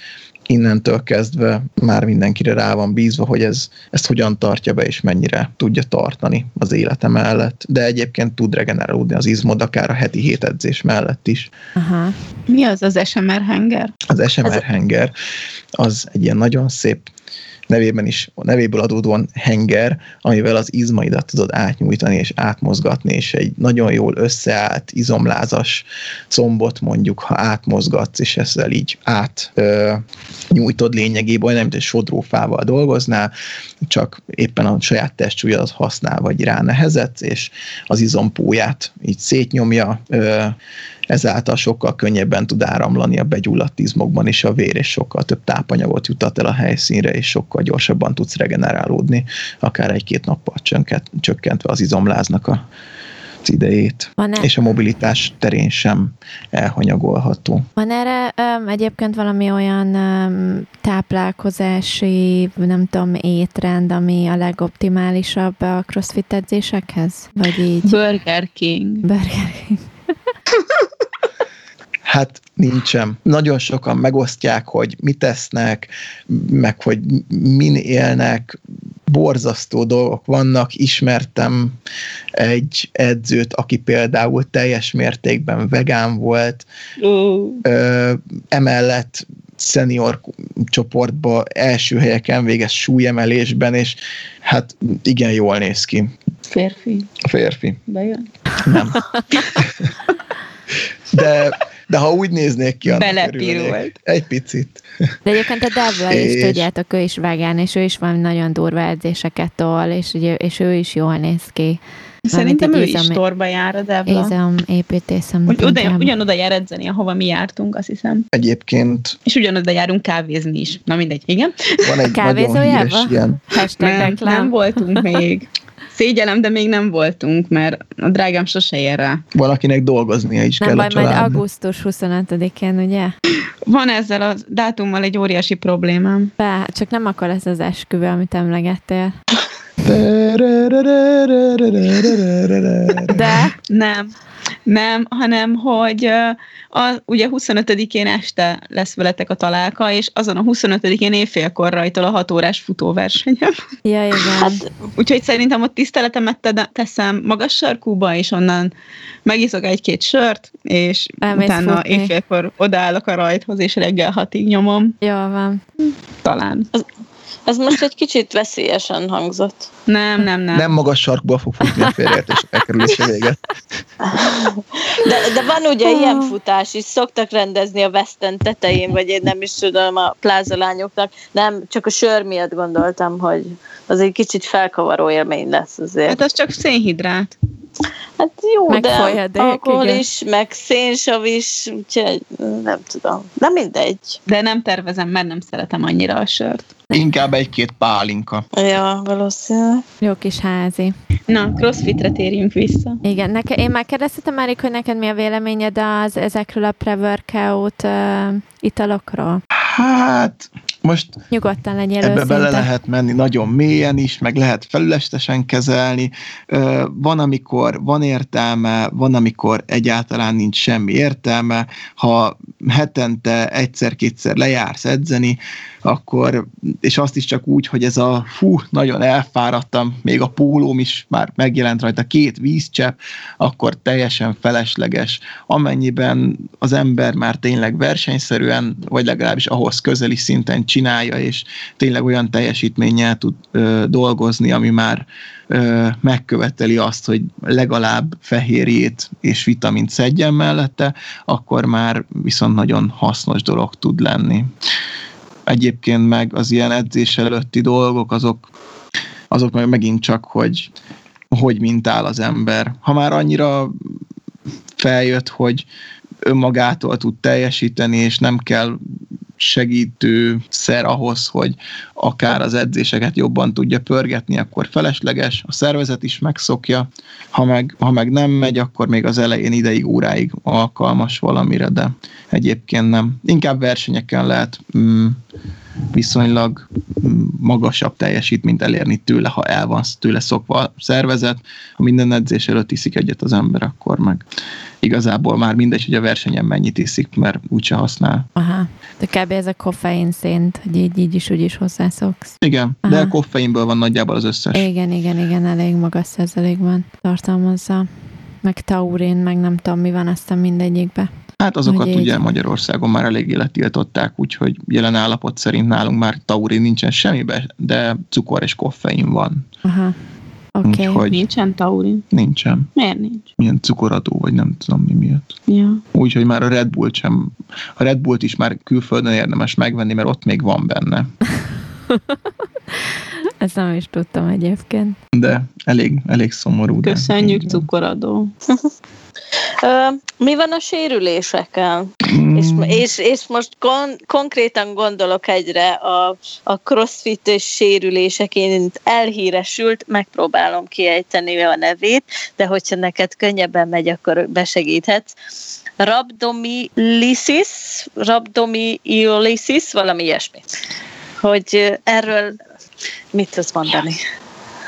S4: innentől kezdve már mindenkire rá van bízva, hogy ez, ezt hogyan tartja be, és mennyire tudja tartani az élete mellett. De egyébként tud regenerálódni az izmod, akár a heti hét edzés mellett is.
S2: Aha. Mi az az SMR henger?
S4: Az SMR henger az egy ilyen nagyon szép nevében is, a nevéből adódóan henger, amivel az izmaidat tudod átnyújtani és átmozgatni, és egy nagyon jól összeállt, izomlázas combot mondjuk, ha átmozgatsz, és ezzel így át ö, nyújtod lényegében, olyan, mint egy sodrófával dolgoznál, csak éppen a saját testsúlyodat használ, vagy rá nehezet, és az izompóját így szétnyomja, ö, ezáltal sokkal könnyebben tud áramlani a begyulladt izmokban is a vér, és sokkal több tápanyagot jutat el a helyszínre, és sokkal gyorsabban tudsz regenerálódni, akár egy-két nappal csökkentve az izomláznak a az idejét, Van-e? és a mobilitás terén sem elhanyagolható.
S1: Van erre um, egyébként valami olyan um, táplálkozási, nem tudom, étrend, ami a legoptimálisabb a crossfit edzésekhez? Vagy így?
S2: Burger King.
S1: Burger King.
S4: Hát nincsen. Nagyon sokan megosztják, hogy mit tesznek, meg hogy min élnek, borzasztó dolgok vannak. Ismertem egy edzőt, aki például teljes mértékben vegán volt. Ö, emellett szenior csoportba első helyeken végez súlyemelésben, és hát igen jól néz ki.
S2: Férfi?
S4: Férfi.
S2: Bejön?
S4: Nem. De, de ha úgy néznék ki,
S2: Belepirult.
S4: Egy picit.
S1: De egyébként a Devla is, tudjátok, ő is vágán, és ő is van nagyon durva edzéseket tol, és, ugye, és ő is jól néz ki.
S2: Szerintem ő is torba jár a Devla.
S1: Izom építészem.
S2: Oda, ugyanoda jár edzeni, ahova mi jártunk, azt hiszem.
S4: Egyébként.
S2: És ugyanoda járunk kávézni is. Na mindegy, igen.
S4: Van egy nagyon híres ilyen.
S2: Nem, nem voltunk még. Szégyelem, de még nem voltunk, mert a drágám sose ér rá.
S4: Valakinek dolgoznia is
S1: nem
S4: kell
S1: baj,
S4: a családnak.
S1: majd augusztus 25-én, ugye?
S2: Van ezzel a dátummal egy óriási problémám.
S1: Be, csak nem akkor lesz az esküvő, amit emlegettél. De?
S2: Nem. Nem, hanem hogy a, ugye 25-én este lesz veletek a találka, és azon a 25-én éjfélkor rajtol a 6 órás futóversenyem.
S1: Ja, igen. Hát,
S2: úgyhogy szerintem ott tiszteletemet teszem magas sarkúba, és onnan megiszok egy-két sört, és Elmész utána futni. éjfélkor odaállok a rajthoz, és reggel hatig nyomom.
S1: Jó van.
S2: Talán.
S3: Az, ez most egy kicsit veszélyesen hangzott.
S2: Nem, nem, nem.
S4: Nem magas sarkból fog futni a félreértés elkerülése véget.
S3: De, de van ugye oh. ilyen futás is, szoktak rendezni a Western tetején, vagy én nem is tudom a plázalányoknak. Nem, csak a sör miatt gondoltam, hogy az egy kicsit felkavaró élmény lesz azért.
S2: Hát az csak szénhidrát.
S3: Hát jó,
S1: meg
S3: de
S1: folyadék,
S3: alkohol igen. is, meg szénsav is, úgyhogy nem tudom. Nem mindegy.
S2: De nem tervezem, mert nem szeretem annyira a sört.
S4: Inkább egy-két pálinka.
S3: Ja, valószínűleg.
S1: Jó kis házi.
S2: Na, crossfitre térjünk vissza.
S1: Igen, neke, én már kérdeztem már, hogy neked mi a véleményed az ezekről a pre-workout uh, italokról?
S4: Hát, Most
S1: Nyugodtan legyél
S4: ebbe
S1: őszinte.
S4: bele lehet menni nagyon mélyen is, meg lehet felületesen kezelni. Van, amikor van értelme, van, amikor egyáltalán nincs semmi értelme. Ha hetente egyszer-kétszer lejársz edzeni, akkor, és azt is csak úgy, hogy ez a fú, nagyon elfáradtam, még a pólóm is már megjelent rajta két vízcsepp, akkor teljesen felesleges. Amennyiben az ember már tényleg versenyszerűen, vagy legalábbis ahhoz közeli szinten csinálja, és tényleg olyan teljesítménnyel tud ö, dolgozni, ami már megköveteli azt, hogy legalább fehérjét és vitamint szedjen mellette, akkor már viszont nagyon hasznos dolog tud lenni. Egyébként meg az ilyen edzés előtti dolgok, azok, azok meg megint csak, hogy hogy mintál az ember. Ha már annyira feljött, hogy önmagától tud teljesíteni, és nem kell segítő szer ahhoz, hogy akár az edzéseket jobban tudja pörgetni, akkor felesleges, a szervezet is megszokja, ha meg, ha meg nem megy, akkor még az elején ideig, óráig alkalmas valamire, de egyébként nem. Inkább versenyeken lehet mm, viszonylag magasabb teljesítményt elérni tőle, ha el van tőle szokva a szervezet. Ha minden edzés előtt iszik egyet az ember, akkor meg igazából már mindegy, hogy a versenyen mennyit iszik, mert úgyse használ.
S1: Aha. De kb. ez a koffein szint, hogy így, így is úgy is hozzászoksz.
S4: Igen, de
S1: Aha.
S4: a koffeinből van nagyjából az összes.
S1: Igen, igen, igen, elég magas százalékban tartalmazza. Meg taurin, meg nem tudom, mi van aztán mindegyikbe.
S4: Hát azokat
S1: így.
S4: ugye Magyarországon már eléggé letiltották, úgyhogy jelen állapot szerint nálunk már taurin nincsen semmibe, de cukor és koffein van.
S1: Aha. Oké. Okay.
S4: Úgyhogy
S2: Nincsen taurin.
S4: nincsen.
S2: Miért nincs?
S4: Milyen cukoradó, vagy nem tudom mi miatt.
S2: Ja.
S4: Úgyhogy már a Red Bull sem, a Red Bullt is már külföldön érdemes megvenni, mert ott még van benne.
S1: Ezt nem is tudtam egyébként.
S4: De elég, elég szomorú. de
S2: Köszönjük,
S4: igen.
S2: cukoradó.
S3: Mi van a sérülésekkel?
S4: Mm,
S3: És, és, és most kon- konkrétan gondolok egyre a, a crossfit és sérüléseként elhíresült, megpróbálom kiejteni a nevét, de hogyha neked könnyebben megy, akkor besegíthetsz. Rhabdomyolysis, rhabdomyolysis, valami ilyesmi. Hogy erről mit tudsz mondani?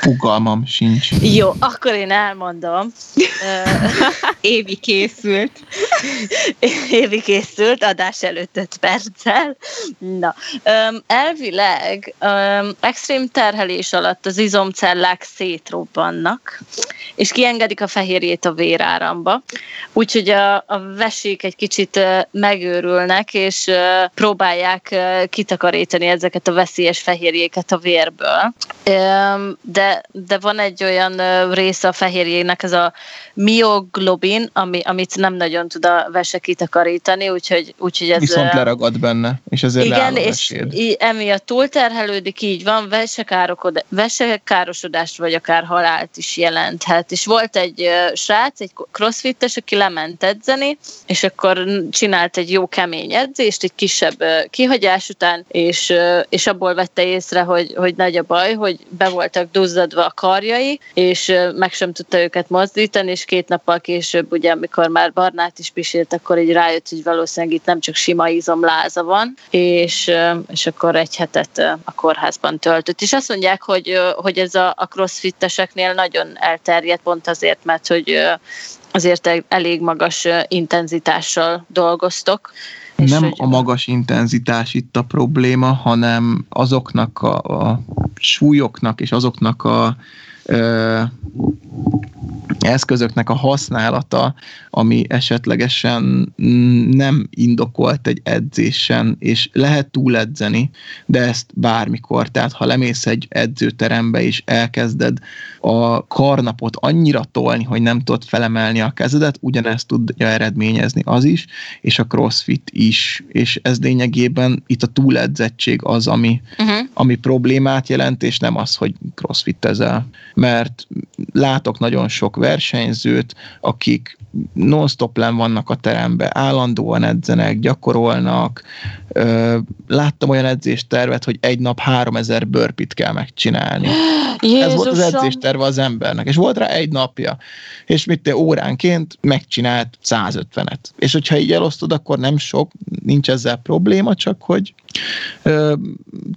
S4: Fogalmam sincs.
S3: Jó, akkor én elmondom.
S2: Évi készült.
S3: Évi készült, adás előtt 5 perccel. Na, öm, elvileg öm, extrém terhelés alatt az izomcellák szétrobbannak, és kiengedik a fehérjét a véráramba. Úgyhogy a, a vesék egy kicsit ö, megőrülnek, és ö, próbálják ö, kitakarítani ezeket a veszélyes fehérjéket a vérből. Öm, De, de van egy olyan része a fehérjének, ez a mioglobin, ami, amit nem nagyon tud a vese kitakarítani, úgyhogy, úgyhogy ez...
S4: Viszont leragad benne, és ezért
S3: igen, és í- emiatt túlterhelődik, így van, vesekárosodást vagy akár halált is jelenthet. És volt egy srác, egy crossfittes, aki lement edzeni, és akkor csinált egy jó kemény edzést, egy kisebb kihagyás után, és, és abból vette észre, hogy, hogy nagy a baj, hogy be voltak duzzadva a karjai, és meg sem tudta őket mozdítani, és két nappal később, ugye, amikor már barnát is pisilt, akkor így rájött, hogy valószínűleg itt nem csak sima izomláza van, és, és akkor egy hetet a kórházban töltött. És azt mondják, hogy, hogy ez a, a crossfitteseknél nagyon elterjedt, pont azért, mert hogy azért e- elég magas intenzitással dolgoztok. És
S4: Nem
S3: hogy-
S4: a magas intenzitás itt a probléma, hanem azoknak a, a súlyoknak és azoknak a ö, eszközöknek a használata, ami esetlegesen nem indokolt egy edzésen, és lehet túledzeni, de ezt bármikor. Tehát ha lemész egy edzőterembe és elkezded a karnapot annyira tolni, hogy nem tudod felemelni a kezedet, ugyanezt tudja eredményezni az is, és a crossfit is, és ez lényegében itt a túledzettség az, ami,
S3: Uh-huh.
S4: ami problémát jelent, és nem az, hogy crossfit ezel. Mert látok nagyon sok versenyzőt, akik non-stop vannak a teremben, állandóan edzenek, gyakorolnak. Láttam olyan edzéstervet, hogy egy nap 3000 bőrpit kell megcsinálni. Jézusom. Ez volt az edzésterve az embernek, és volt rá egy napja. És mit te óránként megcsinált 150-et. És hogyha így elosztod, akkor nem sok, nincs ezzel probléma, csak hogy ö,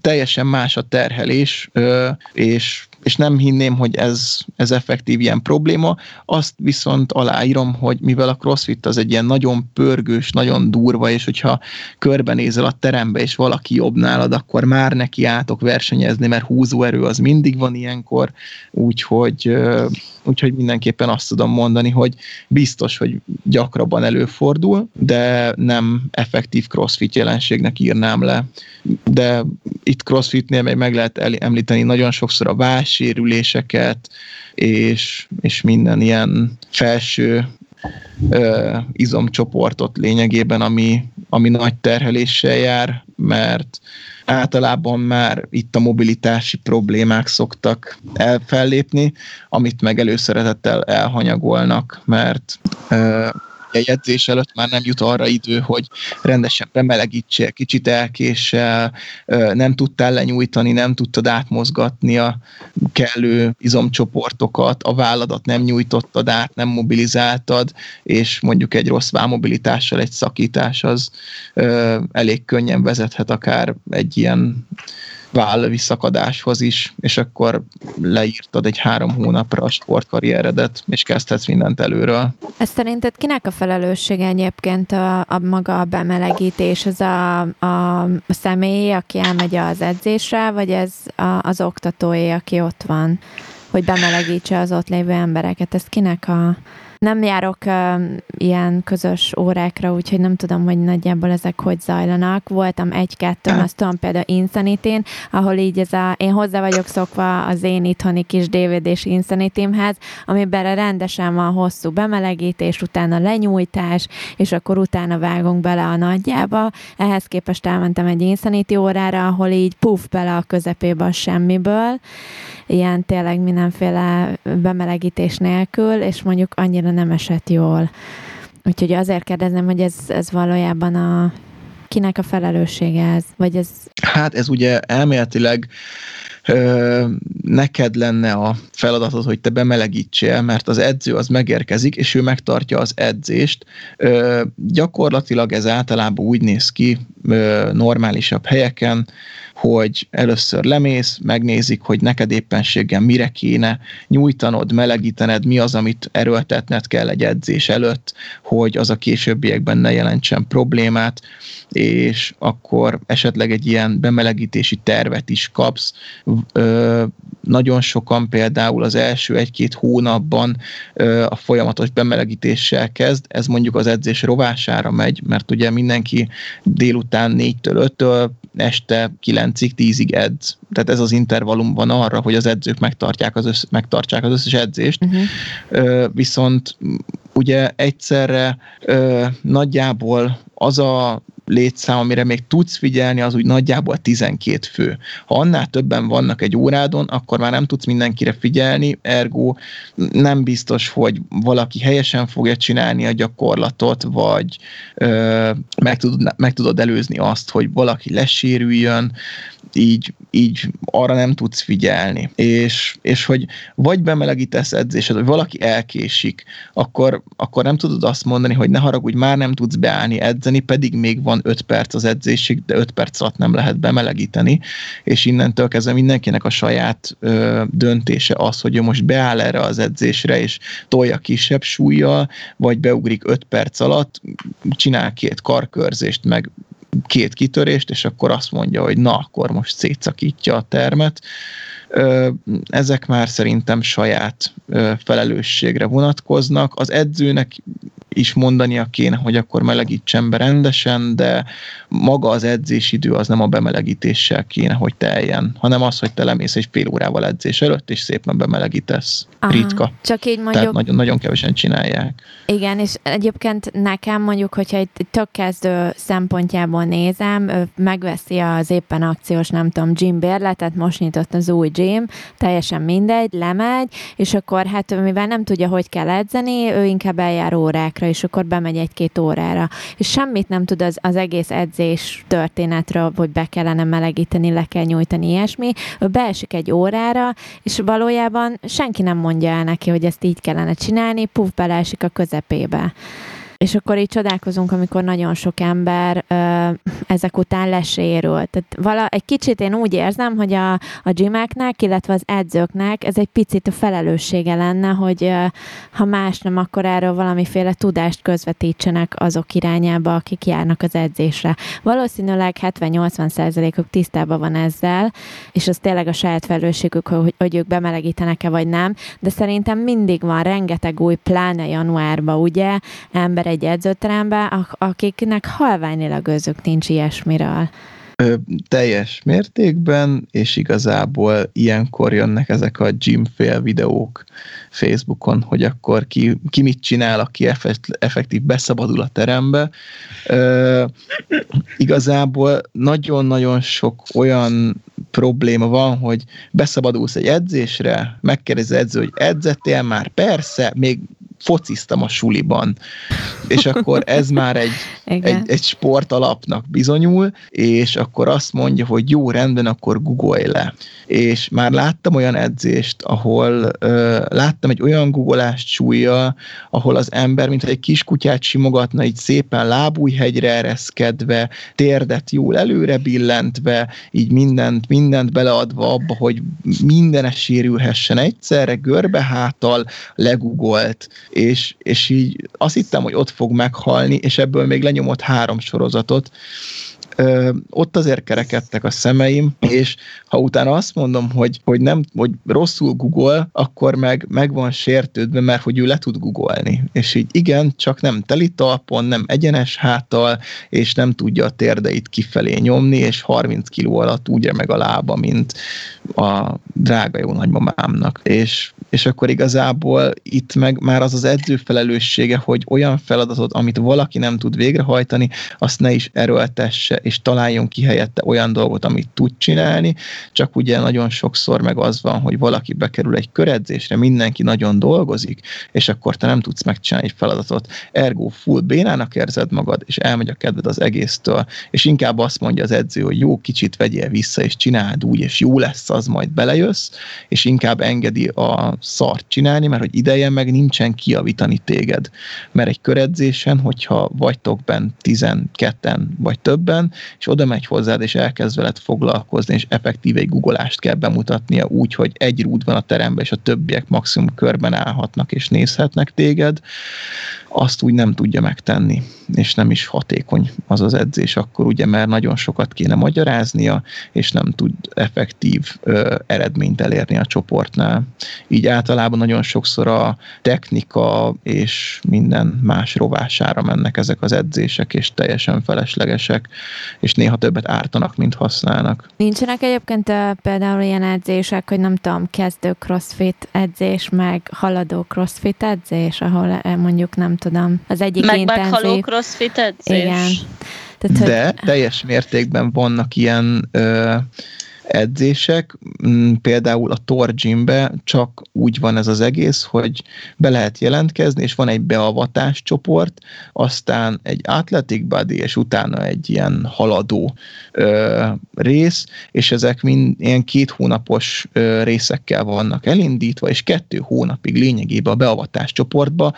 S4: teljesen más a terhelés, ö, és és nem hinném, hogy ez, ez effektív ilyen probléma. Azt viszont aláírom, hogy mivel a crossfit az egy ilyen nagyon pörgős, nagyon durva, és hogyha körbenézel a terembe, és valaki jobb nálad, akkor már neki átok versenyezni, mert húzóerő az mindig van ilyenkor, úgyhogy, úgyhogy mindenképpen azt tudom mondani, hogy biztos, hogy gyakrabban előfordul, de nem effektív crossfit jelenségnek írnám le. De itt crossfitnél még meg lehet említeni nagyon sokszor a vássérüléseket, és, és minden ilyen felső ö, izomcsoportot lényegében, ami, ami nagy terheléssel jár, mert általában már itt a mobilitási problémák szoktak elfellépni, amit meg előszeretettel elhanyagolnak, mert ö, egy edzés előtt már nem jut arra idő, hogy rendesen bemelegítsél, kicsit elkéssel, nem tudtál lenyújtani, nem tudtad átmozgatni a kellő izomcsoportokat, a válladat nem nyújtottad át, nem mobilizáltad, és mondjuk egy rossz vámobilitással egy szakítás az elég könnyen vezethet akár egy ilyen váll visszakadáshoz is, és akkor leírtad egy három hónapra a sportkarrieredet, és kezdhetsz mindent előről.
S1: Ez szerinted kinek a felelőssége egyébként a, a maga a bemelegítés? Az a, a, személy, aki elmegy az edzésre, vagy ez a, az oktatóé, aki ott van, hogy bemelegítse az ott lévő embereket? Ez kinek a nem járok uh, ilyen közös órákra, úgyhogy nem tudom, hogy nagyjából ezek hogy zajlanak. Voltam egy-kettő, azt tudom például insanity ahol így ez a, én hozzá vagyok szokva az én itthoni kis DVD-s Insanity-mhez, amiben rendesen van hosszú bemelegítés, utána lenyújtás, és akkor utána vágunk bele a nagyjába. Ehhez képest elmentem egy Insanity órára, ahol így puf bele a közepébe a semmiből, ilyen tényleg mindenféle bemelegítés nélkül, és mondjuk annyira nem esett jól. Úgyhogy azért kérdezem, hogy ez, ez valójában a kinek a felelőssége ez? Vagy ez...
S4: Hát ez ugye elméletileg ö, neked lenne a feladatod, hogy te bemelegítsél, mert az edző az megérkezik, és ő megtartja az edzést. Ö, gyakorlatilag ez általában úgy néz ki ö, normálisabb helyeken, hogy először lemész, megnézik, hogy neked éppenséggel mire kéne nyújtanod, melegítened, mi az, amit erőltetned kell egy edzés előtt, hogy az a későbbiekben ne jelentsen problémát, és akkor esetleg egy ilyen bemelegítési tervet is kapsz. Ö, nagyon sokan például az első egy-két hónapban ö, a folyamatos bemelegítéssel kezd, ez mondjuk az edzés rovására megy, mert ugye mindenki délután 4-től 5-től este 9-ig, 10-ig edz. Tehát ez az intervallum van arra, hogy az edzők megtartják az össz, megtartsák az összes edzést. Uh-huh. Viszont ugye egyszerre nagyjából az a létszám, amire még tudsz figyelni, az úgy nagyjából 12 fő. Ha annál többen vannak egy órádon, akkor már nem tudsz mindenkire figyelni, ergo nem biztos, hogy valaki helyesen fogja csinálni a gyakorlatot, vagy ö, meg, tudod, meg tudod előzni azt, hogy valaki lesérüljön, így, így arra nem tudsz figyelni. És, és hogy vagy bemelegítesz edzésed, vagy valaki elkésik, akkor, akkor nem tudod azt mondani, hogy ne haragudj, már nem tudsz beállni edzeni, pedig még van 5 perc az edzésig, de 5 perc alatt nem lehet bemelegíteni, és innentől kezdve mindenkinek a saját ö, döntése az, hogy ő most beáll erre az edzésre, és tolja kisebb súlyjal, vagy beugrik 5 perc alatt, csinál két karkörzést, meg két kitörést, és akkor azt mondja, hogy na, akkor most szétszakítja a termet. Ezek már szerintem saját felelősségre vonatkoznak. Az edzőnek is mondania kéne, hogy akkor melegítsen be rendesen, de maga az edzésidő az nem a bemelegítéssel kéne, hogy teljen, hanem az, hogy te lemész egy fél órával edzés előtt, és szépen bemelegítesz. Aha, Ritka.
S1: Csak így mondjuk...
S4: Tehát nagyon, nagyon kevesen csinálják.
S1: Igen, és egyébként nekem mondjuk, hogyha egy tök kezdő szempontjából nézem, megveszi az éppen akciós, nem tudom, gym bérletet, most nyitott az új gym, teljesen mindegy, lemegy, és akkor hát mivel nem tudja, hogy kell edzeni, ő inkább eljár órákra, és akkor bemegy egy-két órára. És semmit nem tud az, az egész edzés történetről, hogy be kellene melegíteni, le kell nyújtani, ilyesmi. Ő beesik egy órára, és valójában senki nem mondja el neki, hogy ezt így kellene csinálni, puf, beleesik a közepébe. És akkor így csodálkozunk, amikor nagyon sok ember ö, ezek után lesérül. Tehát vala, egy kicsit én úgy érzem, hogy a, a gymeknek, illetve az edzőknek ez egy picit a felelőssége lenne, hogy ö, ha más nem, akkor erről valamiféle tudást közvetítsenek azok irányába, akik járnak az edzésre. Valószínűleg 70-80 százalékuk tisztában van ezzel, és az tényleg a saját felelősségük, hogy, hogy ők bemelegítenek-e vagy nem, de szerintem mindig van rengeteg új, pláne januárban, ugye, ember egy edzőterembe, akiknek halványilag özök nincs ilyesmiről.
S4: Ö, teljes mértékben, és igazából ilyenkor jönnek ezek a gymfél videók Facebookon, hogy akkor ki, ki mit csinál, aki effektív beszabadul a terembe. Ö, igazából nagyon-nagyon sok olyan probléma van, hogy beszabadulsz egy edzésre, megkérdezi edző, hogy edzettél már? Persze, még fociztam a suliban. És akkor ez már egy, egy, egy sport alapnak bizonyul, és akkor azt mondja, hogy jó, rendben, akkor googolj le. És már láttam olyan edzést, ahol ö, láttam egy olyan googolást súlya, ahol az ember, mint egy kis kutyát simogatna, így szépen lábújhegyre ereszkedve, térdet jól előre billentve, így mindent, mindent beleadva abba, hogy minden sérülhessen egyszerre, görbe hátal, legugolt, és, és így azt hittem, hogy ott fog meghalni, és ebből még lenyomott három sorozatot, ö, ott azért kerekedtek a szemeim, és ha utána azt mondom, hogy, hogy nem, hogy rosszul Google, akkor meg, meg van sértődve, mert hogy ő le tud googolni. És így igen, csak nem teli talpon, nem egyenes háttal, és nem tudja a térdeit kifelé nyomni, és 30 kiló alatt úgy meg a lába, mint a drága jó nagymamámnak. És, és akkor igazából itt meg már az az edző felelőssége, hogy olyan feladatot, amit valaki nem tud végrehajtani, azt ne is erőltesse, és találjon ki helyette olyan dolgot, amit tud csinálni, csak ugye nagyon sokszor meg az van, hogy valaki bekerül egy köredzésre, mindenki nagyon dolgozik, és akkor te nem tudsz megcsinálni egy feladatot, ergo full bénának érzed magad, és elmegy a kedved az egésztől, és inkább azt mondja az edző, hogy jó, kicsit vegyél vissza, és csináld úgy, és jó lesz az, majd belejössz, és inkább engedi a szart csinálni, mert hogy ideje meg nincsen kiavítani téged. Mert egy köredzésen, hogyha vagytok bent 12-en vagy többen, és oda megy hozzád, és elkezd veled foglalkozni, és effektív egy guggolást kell bemutatnia úgy, hogy egy rúd van a teremben, és a többiek maximum körben állhatnak, és nézhetnek téged, azt úgy nem tudja megtenni, és nem is hatékony az az edzés akkor ugye, mert nagyon sokat kéne magyaráznia, és nem tud effektív ö, eredményt elérni a csoportnál. Így általában nagyon sokszor a technika és minden más rovására mennek ezek az edzések, és teljesen feleslegesek, és néha többet ártanak, mint használnak.
S1: Nincsenek egyébként például ilyen edzések, hogy nem tudom, kezdő crossfit edzés, meg haladó crossfit edzés, ahol mondjuk nem tudom, az egyik
S3: meg
S1: intenzív...
S3: meghaló crossfit edzés.
S1: Igen.
S4: Tehát, De hogy... teljes mértékben vannak ilyen ö, edzések, mm, például a Tor Gymbe csak úgy van ez az egész, hogy be lehet jelentkezni, és van egy beavatás csoport, aztán egy athletic body, és utána egy ilyen haladó ö, rész, és ezek mind ilyen két hónapos ö, részekkel vannak elindítva, és kettő hónapig lényegében a beavatás csoportba.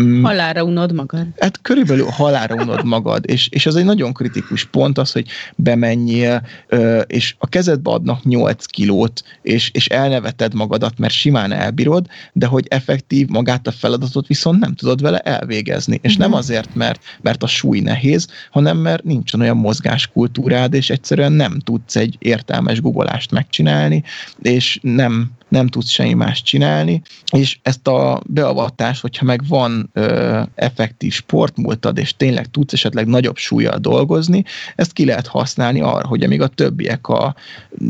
S2: Mm, halára unod magad.
S4: Hát körülbelül halára unod magad, és, és az egy nagyon kritikus pont az, hogy bemenjél, ö, és a kezed kezedbe adnak 8 kilót, és, és elneveted magadat, mert simán elbírod, de hogy effektív magát a feladatot viszont nem tudod vele elvégezni. És nem azért, mert, mert a súly nehéz, hanem mert nincsen olyan mozgáskultúrád, és egyszerűen nem tudsz egy értelmes guggolást megcsinálni, és nem nem tudsz semmi más csinálni, és ezt a beavatást, hogyha meg van ö, effektív sportmúltad, és tényleg tudsz esetleg nagyobb súlyjal dolgozni, ezt ki lehet használni arra, hogy amíg a többiek a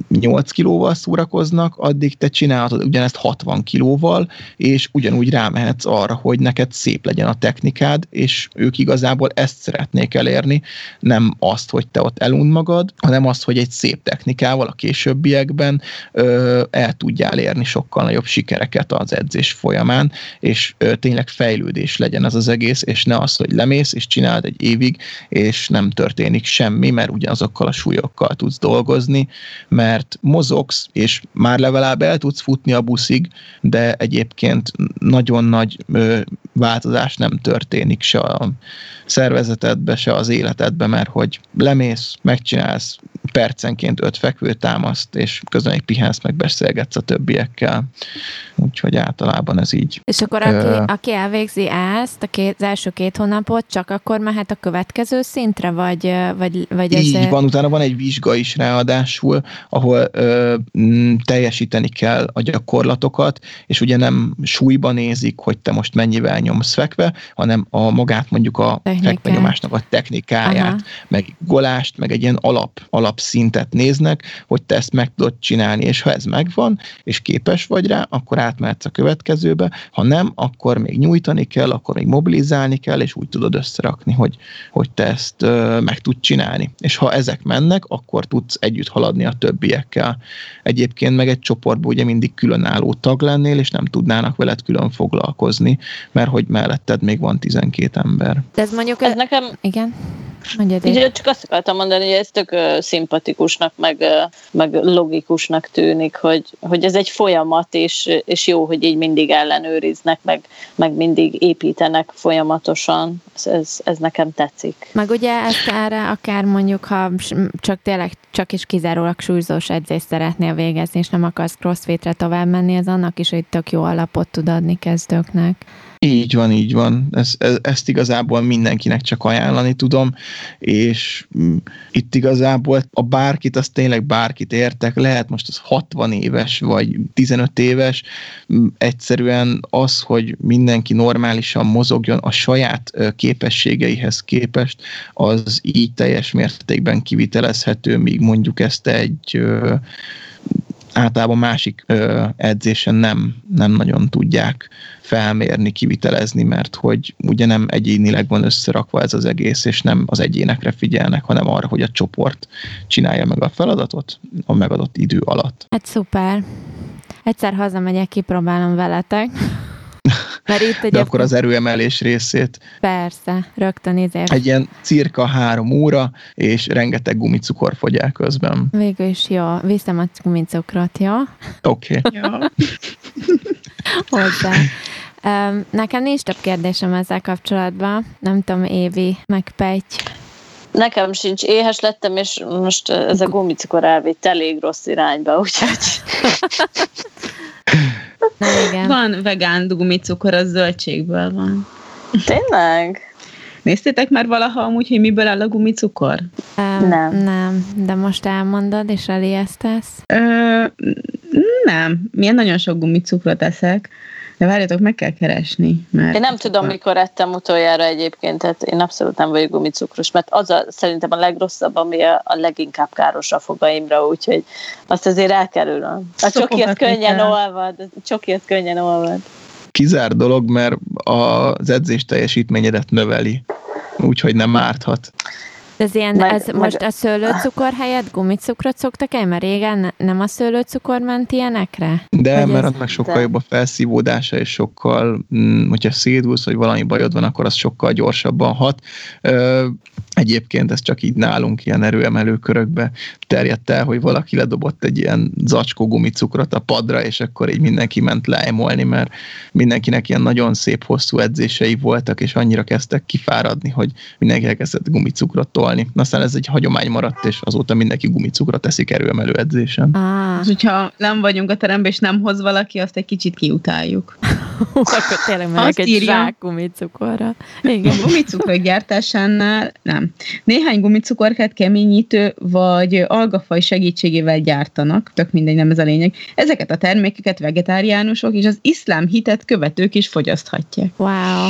S4: 8 kilóval szórakoznak, addig te csinálhatod ugyanezt 60 kilóval, és ugyanúgy rámehetsz arra, hogy neked szép legyen a technikád, és ők igazából ezt szeretnék elérni, nem azt, hogy te ott elund magad, hanem azt, hogy egy szép technikával a későbbiekben ö, el tudjál érni sokkal nagyobb sikereket az edzés folyamán, és ö, tényleg fejlődés legyen ez az egész, és ne az, hogy lemész, és csináld egy évig, és nem történik semmi, mert ugyanazokkal a súlyokkal tudsz dolgozni, mert mozogsz, és már legalább el tudsz futni a buszig, de egyébként nagyon nagy ö, változás nem történik se a szervezetedbe, se az életedbe, mert hogy lemész, megcsinálsz percenként öt fekvő támaszt, és közben egy pihensz, meg beszélgetsz a többiekkel. Úgyhogy általában ez így.
S1: És akkor aki, ö... aki elvégzi ezt, a két, az első két hónapot, csak akkor mehet a következő szintre, vagy, vagy, vagy
S4: ez... Így van, utána van egy vizsga is ráadásul, ahol ö, m, teljesíteni kell a gyakorlatokat, és ugye nem súlyban nézik, hogy te most mennyivel nyomsz fekve, hanem a magát mondjuk a fekvenyomásnak a technikáját, Aha. meg golást, meg egy ilyen alap, alapszintet néznek, hogy te ezt meg tudod csinálni, és ha ez megvan, és képes vagy rá, akkor átmehetsz a következőbe, ha nem, akkor még nyújtani kell, akkor még mobilizálni kell, és úgy tudod összerakni, hogy, hogy te ezt ö, meg tud csinálni. És ha ezek mennek, akkor tudsz együtt haladni a többiekkel. Egyébként meg egy csoportban ugye mindig különálló tag lennél, és nem tudnának veled külön foglalkozni, mert hogy melletted még van 12 ember.
S1: De ez mondjuk... Ez nekem... Igen.
S3: Én. csak azt akartam mondani, hogy ez tök uh, szimpatikusnak, meg, uh, meg logikusnak tűnik, hogy, hogy ez egy folyamat, és, és jó, hogy így mindig ellenőriznek, meg, meg mindig építenek folyamatosan. Ez, ez, ez nekem tetszik.
S1: Meg ugye ezt erre akár mondjuk, ha csak tényleg csak is kizárólag súlyzós edzést szeretnél végezni, és nem akarsz crossfitre tovább menni, ez annak is egy tök jó alapot tud adni kezdőknek.
S4: Így van, így van. Ez, ez, ezt igazából mindenkinek csak ajánlani tudom, és mm, itt igazából a bárkit, az tényleg bárkit értek, lehet most az 60 éves, vagy 15 éves, mm, egyszerűen az, hogy mindenki normálisan mozogjon a saját képességeihez képest, az így teljes mértékben kivitelezhető, míg mondjuk ezt egy általában másik ö, edzésen nem, nem nagyon tudják felmérni, kivitelezni, mert hogy ugye nem egyénileg van összerakva ez az egész, és nem az egyénekre figyelnek, hanem arra, hogy a csoport csinálja meg a feladatot a megadott idő alatt.
S1: Hát szuper. Egyszer hazamegyek, kipróbálom veletek.
S4: Mert itt egy De akkor az erőemelés részét.
S1: Persze, rögtön ezért.
S4: Egy ilyen cirka három óra, és rengeteg gumicukor fogy el közben.
S1: Végül is jó. Viszem a gumicukrot, jó?
S4: Oké. Okay.
S2: Jó.
S1: Hozzá. Nekem nincs több kérdésem ezzel kapcsolatban. Nem tudom, Évi, meg Pejty.
S3: Nekem sincs, éhes lettem, és most ez a gumicukor elvitt elég rossz irányba, úgyhogy...
S2: Na, igen. Van vegán gumicukor, az zöldségből van.
S3: Tényleg?
S2: Néztétek már valaha amúgy, hogy miből áll a gumicukor?
S1: Um, nem. Nem, de most elmondod, és elijesztesz? Ö,
S2: nem, milyen nagyon sok gumicukrot eszek. De várjatok, meg kell keresni.
S3: Mert én nem tudom, mikor ettem utoljára egyébként, tehát én abszolút nem vagyok gumicukros, mert az a, szerintem a legrosszabb, ami a, a leginkább káros a fogaimra, úgyhogy azt azért elkerülöm. A csokiért könnyen olvad, a csokiért könnyen olvad.
S4: Kizár dolog, mert az edzés teljesítményedet növeli, úgyhogy nem árthat.
S1: Ez ilyen, meg, ez meg... most a szőlőcukor helyett gumicukrot szoktak el, mert régen nem a szőlőcukor ment ilyenekre?
S4: De, vagy mert ez... annak sokkal de. jobb a felszívódása, és sokkal, mm, hogyha szédulsz, vagy valami bajod van, akkor az sokkal gyorsabban hat. Egyébként ez csak így nálunk ilyen erőemelő körökbe terjedt el, hogy valaki ledobott egy ilyen zacskó gumicukrot a padra, és akkor így mindenki ment leemolni, mert mindenkinek ilyen nagyon szép hosszú edzései voltak, és annyira kezdtek kifáradni, hogy mindenki elkezdett gumicukrot tolni. Aztán ez egy hagyomány maradt, és azóta mindenki gumicukrot teszik erőemelő edzésen.
S2: Ah. És hogyha nem vagyunk a teremben, és nem hoz valaki, azt egy kicsit kiutáljuk.
S1: akkor tényleg meg egy zsák gumicukorra.
S2: Igen. A gumicukor gyártásánál nem Néhány gumicukorkát keményítő vagy algafaj segítségével gyártanak, tök mindegy, nem ez a lényeg. Ezeket a termékeket vegetáriánusok és az iszlám hitet követők is fogyaszthatják.
S1: Wow.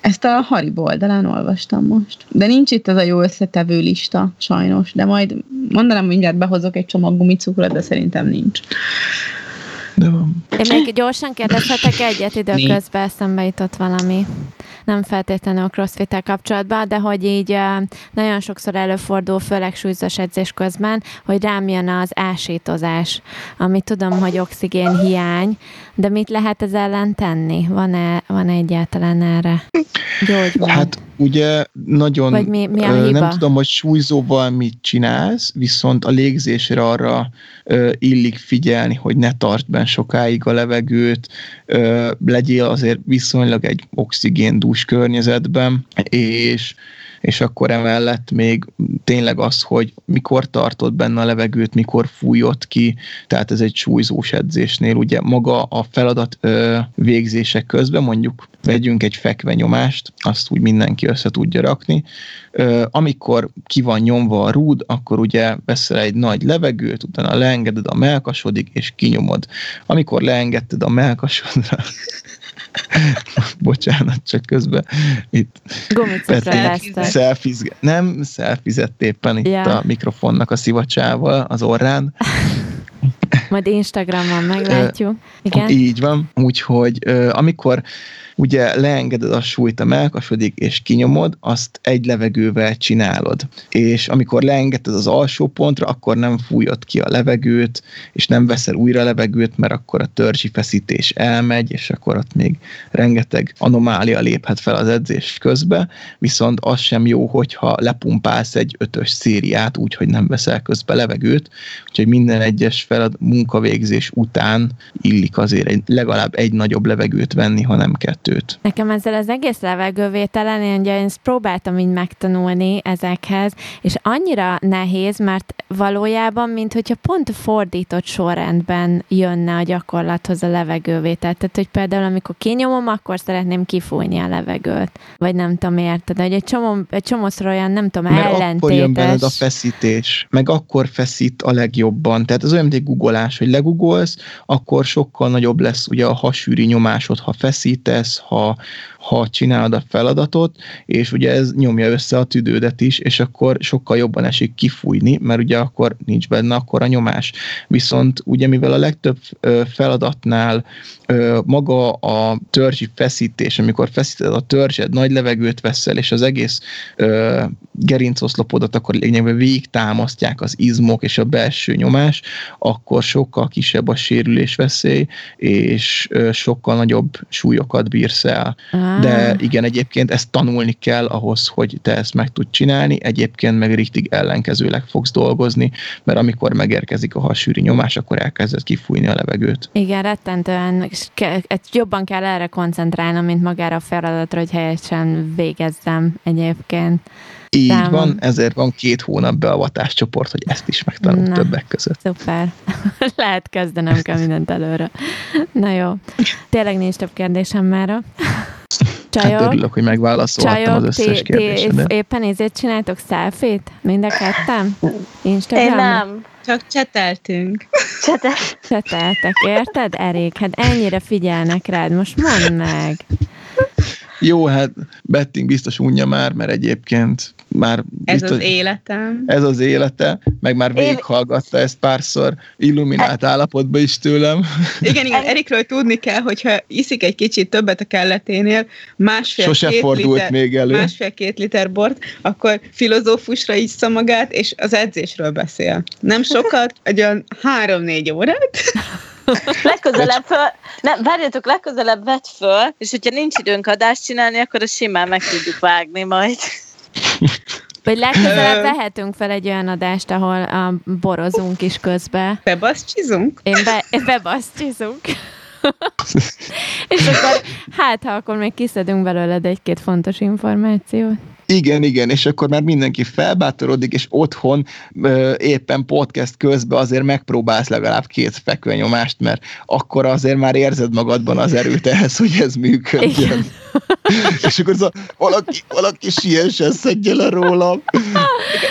S2: Ezt a Haribo oldalán olvastam most. De nincs itt az a jó összetevő lista, sajnos. De majd mondanám, mindjárt behozok egy csomag gumicukrot, de szerintem nincs.
S4: De van.
S1: Én még gyorsan kérdezhetek egyet időközben, eszembe jutott valami. Nem feltétlenül a crossfit kapcsolatban, de hogy így nagyon sokszor előfordul, főleg súlyzós edzés közben, hogy rám jön az ásítozás, ami tudom, hogy oxigén hiány, de mit lehet ez ellen tenni? Van-e, van egyáltalán erre gyógyban?
S4: Hát ugye nagyon,
S1: Vagy mi- mi a hiba?
S4: nem tudom, hogy súlyzóval mit csinálsz, viszont a légzésre arra illik figyelni, hogy ne tartsd benn sokáig a levegőt, legyél azért viszonylag egy oxigéndús környezetben, és és akkor emellett még tényleg az, hogy mikor tartod benne a levegőt, mikor fújod ki, tehát ez egy súlyzós edzésnél, ugye maga a feladat ö, végzések közben, mondjuk vegyünk egy fekvenyomást, azt úgy mindenki össze tudja rakni, ö, amikor ki van nyomva a rúd, akkor ugye veszel egy nagy levegőt, utána leengeded a melkasodig, és kinyomod. Amikor leengedted a melkasodra, bocsánat, csak közben itt szelfizge. Nem, szelfizett éppen itt
S1: Ja.
S4: a mikrofonnak a szivacsával az orrán.
S1: Majd Instagramon meglátjuk. Igen?
S4: Így van. Úgyhogy amikor ugye leengeded a súlyt a melkasodig és kinyomod, azt egy levegővel csinálod. És amikor leengeded az alsó pontra, akkor nem fújod ki a levegőt, és nem veszel újra levegőt, mert akkor a törzsi feszítés elmegy, és akkor ott még rengeteg anomália léphet fel az edzés közben, viszont az sem jó, hogyha lepumpálsz egy ötös szériát úgy, hogy nem veszel közbe levegőt, úgyhogy minden egyes felad munkavégzés után illik azért egy, legalább egy nagyobb levegőt venni, ha nem kettőt.
S1: Nekem ezzel az egész levegővételen, én ugye ezt próbáltam így megtanulni ezekhez, és annyira nehéz, mert valójában, mint hogyha pont fordított sorrendben jönne a gyakorlathoz a levegővétel. Tehát, hogy például amikor kinyomom, akkor szeretném kifújni a levegőt. Vagy nem tudom, érted? Hogy egy csomó, egy csomószor olyan, nem tudom,
S4: Mert akkor jön benned a
S1: ellentétes.
S4: feszítés, meg akkor feszít a legjobban. Tehát az olyan, mint egy googolás, hogy legugolsz, akkor sokkal nagyobb lesz ugye a hasűri nyomásod, ha feszítesz, 好 ha csinálod a feladatot, és ugye ez nyomja össze a tüdődet is, és akkor sokkal jobban esik kifújni, mert ugye akkor nincs benne akkor a nyomás. Viszont ugye mivel a legtöbb feladatnál maga a törzsi feszítés, amikor feszíted a törzsed, nagy levegőt veszel, és az egész gerincoszlopodat akkor lényegben végig támasztják az izmok és a belső nyomás, akkor sokkal kisebb a sérülés veszély, és sokkal nagyobb súlyokat bírsz el.
S1: Ah.
S4: De igen, egyébként ezt tanulni kell ahhoz, hogy te ezt meg tud csinálni, egyébként meg richtig ellenkezőleg fogsz dolgozni, mert amikor megérkezik a hasűri nyomás, akkor elkezded kifújni a levegőt.
S1: Igen, rettentően, jobban kell erre koncentrálnom, mint magára a feladatra, hogy helyesen végezzem egyébként.
S4: Így
S1: Számom.
S4: van, ezért van két hónap beavatás csoport, hogy ezt is megtanult
S1: Na.
S4: többek között.
S1: Szuper. Lehet kezdenem kell mindent előre. Na jó. Tényleg nincs több kérdésem mára.
S4: Hát
S1: Csajok,
S4: örülök, hogy megválaszolhattam az
S1: csajok,
S4: összes
S1: ti, ti
S4: kérdésedet.
S1: éppen ezért csináltok selfie-t? Mind a ketten? Instagram?
S3: Én nem.
S2: Csak cseteltünk.
S3: Csete.
S1: Cseteltek, érted, Erik? Hát ennyire figyelnek rád, most mondd meg.
S4: Jó, hát Betting biztos unja már, mert egyébként már
S2: Ez
S4: biztos,
S2: az életem.
S4: ez az élete, meg már végighallgatta ezt párszor illuminált állapotban is tőlem.
S2: Igen, igen, Erikről tudni kell, hogyha iszik egy kicsit többet a kelleténél, másfél
S4: Sose
S2: két
S4: fordult
S2: liter,
S4: még elő.
S2: másfél-két liter bort, akkor filozófusra issza magát, és az edzésről beszél. Nem sokat, egy olyan három-négy órát.
S3: Legközelebb föl, nem, várjatok, legközelebb vett föl, és hogyha nincs időnk adást csinálni, akkor a simán meg tudjuk vágni majd.
S1: Vagy legközelebb vehetünk fel egy olyan adást, ahol a borozunk is közbe.
S2: Bebaszcsizunk?
S1: Én be, bebasztizunk. és akkor, hát ha akkor még kiszedünk belőled egy-két fontos információt.
S4: Igen, igen, és akkor már mindenki felbátorodik, és otthon ö, éppen podcast közben azért megpróbálsz legalább két fekvenyomást, mert akkor azért már érzed magadban az erőt ehhez, hogy ez működjön. Igen. és akkor az a, valaki, valaki siessen szedje le rólam.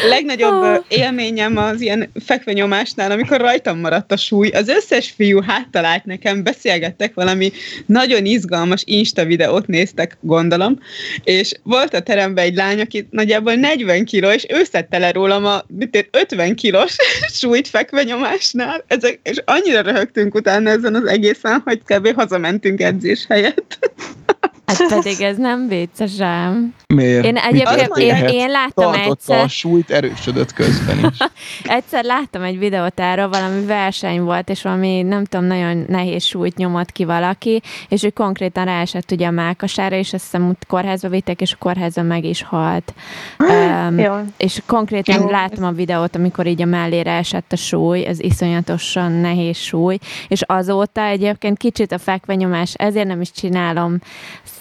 S2: Legnagyobb élményem az ilyen fekvenyomásnál, amikor rajtam maradt a súly, az összes fiú háttalált nekem, beszélgettek valami nagyon izgalmas Insta videót néztek, gondolom, és volt a teremben egy lány, aki nagyjából 40 kiló, és ő szedte le rólam a 50 kilós súlyt fekvenyomásnál, Ezek, és annyira röhögtünk utána ezen az egészen, hogy kb. hazamentünk edzés helyett.
S1: Hát pedig ez nem vicces ám.
S4: Miért?
S1: Én egyébként én, én láttam
S4: Tartotta
S1: egyszer.
S4: a súlyt, erősödött közben is.
S1: egyszer láttam egy videót erről, valami verseny volt, és valami nem tudom, nagyon nehéz súlyt nyomott ki valaki, és ő konkrétan ráesett ugye a mákasára, és azt hiszem kórházba vitték, és a kórházban meg is halt. Um,
S3: Jó.
S1: és konkrétan
S2: Jó.
S1: láttam a videót, amikor így a mellére esett a súly, ez iszonyatosan nehéz súly, és azóta egyébként kicsit a fekvenyomás, ezért nem is csinálom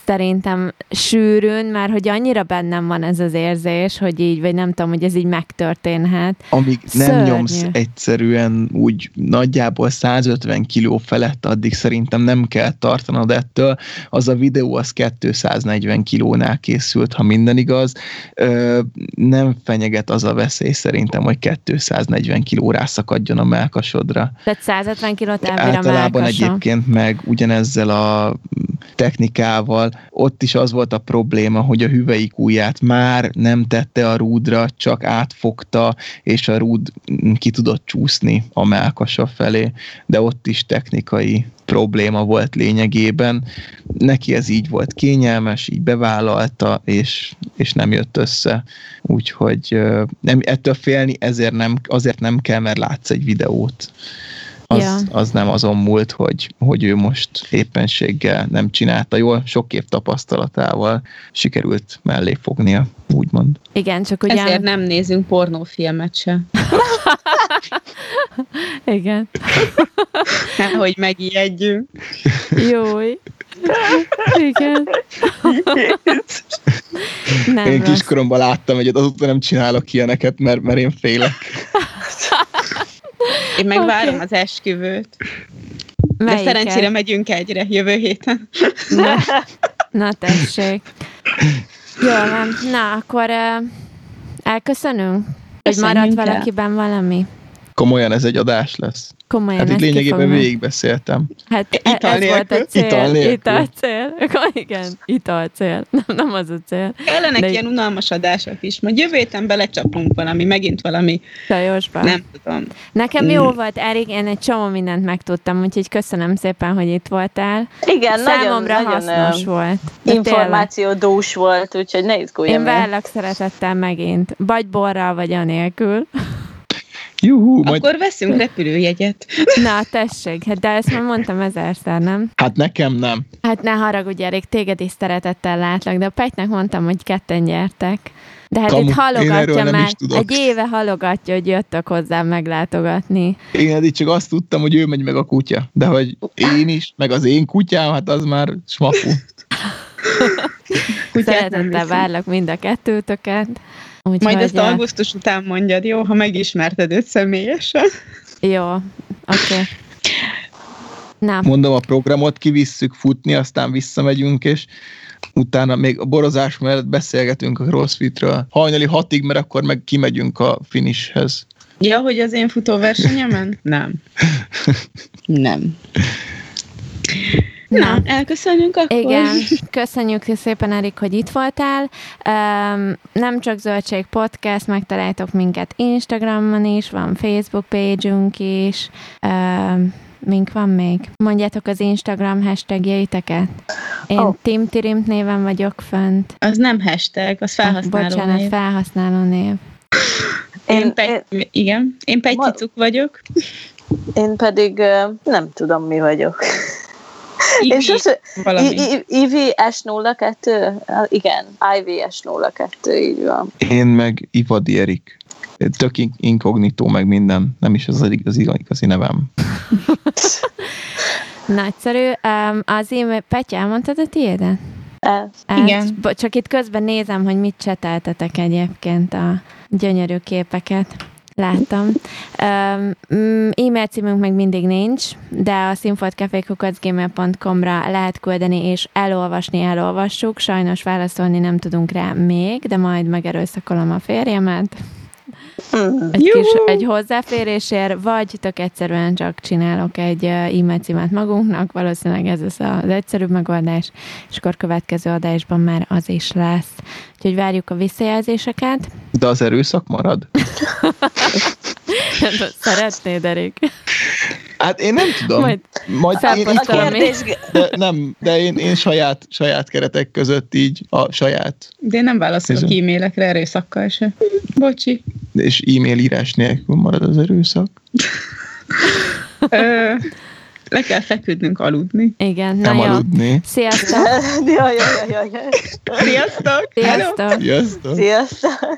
S1: szerintem sűrűn, mert hogy annyira bennem van ez az érzés, hogy így, vagy nem tudom, hogy ez így megtörténhet.
S4: Amíg nem
S1: Szörnyű.
S4: nyomsz egyszerűen úgy nagyjából 150 kiló felett, addig szerintem nem kell tartanod ettől. Az a videó az 240 kilónál készült, ha minden igaz. Ö, nem fenyeget az a veszély szerintem, hogy 240 kiló rászakadjon a melkasodra.
S1: Tehát 150 kilót elbír a
S4: Általában
S1: melkasa.
S4: egyébként meg ugyanezzel a technikával ott is az volt a probléma, hogy a hüvelyik ujját már nem tette a rúdra, csak átfogta, és a rúd ki tudott csúszni a melkasa felé, de ott is technikai probléma volt lényegében. Neki ez így volt kényelmes, így bevállalta, és, és nem jött össze. Úgyhogy nem, ettől félni ezért nem, azért nem kell, mert látsz egy videót az,
S1: Ja.
S4: az nem azon múlt, hogy, hogy ő most éppenséggel nem csinálta jól, sok év tapasztalatával sikerült mellé fognia, úgymond.
S1: Igen, csak ugye...
S2: Ezért nem nézünk pornófilmet se.
S1: Igen.
S2: Hogy megijedjünk.
S1: Jój. Igen. Nem
S4: Én kiskoromban láttam egyet, azóta nem csinálok ilyeneket, mert, mert én félek.
S2: Én meg
S1: Oké.
S2: várom az esküvőt. De
S1: Melyiket?
S2: szerencsére megyünk egyre jövő héten.
S1: Na, na tessék. Jó van. Na, akkor uh, elköszönünk? Hogy
S2: Köszönjünk
S1: maradt
S2: el.
S1: valakiben valami?
S4: Komolyan ez egy adás lesz.
S1: Komolyan,
S4: Hát itt lényegében
S1: fogom-
S4: végigbeszéltem.
S1: Hát
S2: Ital
S1: ez volt a
S2: nélkül.
S1: cél.
S4: Ital nélkül.
S1: Ital cél. Igen, ital cél. Nem, nem az a cél.
S2: Kellenek
S1: De-
S2: ilyen unalmas adások is. Majd jövő héten belecsapunk valami, megint valami,
S1: Sajosban.
S2: nem tudom.
S1: Nekem jó volt, Erik, én egy csomó mindent megtudtam, úgyhogy köszönöm szépen, hogy itt voltál.
S3: Igen,
S1: Számomra
S3: nagyon,
S1: hasznos
S3: nagyon
S1: volt. De
S3: információ dús volt, úgyhogy ne izgulj
S1: Én várlak szeretettel megint. Vagy borral, vagy anélkül.
S4: Juhú, majd,
S2: Akkor veszünk repülőjegyet.
S1: Na, tessék, hát de ezt már mondtam ezerszer, nem?
S4: hát nekem nem.
S1: Hát ne haragudj, Erik, téged is szeretettel látlak, de a Petynek mondtam, hogy ketten gyertek. De hát
S4: Kamu,
S1: itt halogatja már, egy éve halogatja, hogy jöttök hozzám meglátogatni.
S4: Én eddig csak azt tudtam, hogy ő megy meg a kutya. De hogy én is, meg az én kutyám, hát az már
S2: nem
S1: Szeretettel várlak mind a kettőtöket. Úgyhogy,
S2: Majd ezt
S1: eh,
S2: augusztus után mondjad, jó, ha megismerted őt személyesen.
S1: Jó, oké. Okay. Na,
S4: Mondom, a programot kivisszük futni, aztán visszamegyünk, és utána még a borozás mellett beszélgetünk a crossfitről. Hajnali hatig, mert akkor meg kimegyünk a finishhez.
S2: Ja, hogy az én futóversenyemen? Nem. Nem. Na,
S1: Na.
S2: elköszönjünk akkor.
S1: Igen, köszönjük szépen, Erik, hogy itt voltál. Um, nem csak Zöldség Podcast, megtaláltok minket Instagramon is, van Facebook page-ünk is. Um, mink van még? Mondjátok az Instagram hashtagjeiteket. Én oh. Tim Tirimt néven vagyok fönt.
S2: Az nem hashtag, az felhasználó
S1: Ah, Bocsánat,
S2: név.
S1: felhasználó név.
S2: Én,
S3: Én,
S2: Pet, igen, én Pettycuk vagyok.
S3: én pedig nem tudom, mi vagyok.
S2: Ivi,
S3: sose,
S2: valami.
S3: I- I- IVS02? Igen, IVS02, így van.
S4: Én meg Ivadi Erik. Tök in- inkognitó, meg minden. Nem is az az igazi, nevem.
S1: Nagyszerű. Um, az én, Petya, elmondtad a tiédet?
S3: El.
S1: Hát,
S2: Igen.
S1: Csak itt közben nézem, hogy mit cseteltetek egyébként a gyönyörű képeket. Láttam. Um, e-mail címünk meg mindig nincs, de a színfoltcafé.gmail.com-ra lehet küldeni, és elolvasni elolvassuk. Sajnos válaszolni nem tudunk rá még, de majd megerőszakolom a férjemet.
S3: Hmm.
S1: Egy,
S2: Juhu!
S1: kis, egy hozzáférésért, vagy tök egyszerűen csak csinálok egy e-mail címet magunknak, valószínűleg ez lesz az egyszerűbb megoldás, és akkor következő adásban már az is lesz. Úgyhogy várjuk a visszajelzéseket.
S4: De az erőszak marad?
S1: Szeretnéd, Erik?
S4: Hát én nem tudom.
S1: Majd
S4: Majd én, itthon, de nem, de én, én saját, saját keretek között így a saját
S2: De én nem válaszolok
S4: Nézem.
S2: e-mailekre erőszakkal se. Bocsi.
S4: és e-mail írás nélkül marad az erőszak.
S2: Ö, le kell feküdnünk aludni.
S1: igen, na
S4: Nem
S1: jó.
S4: aludni.
S1: Sziasztok!
S3: jaj, jaj, jaj, jaj.
S2: Sziasztok!
S1: Sziasztok!
S4: Sziasztok!
S3: Sziasztok!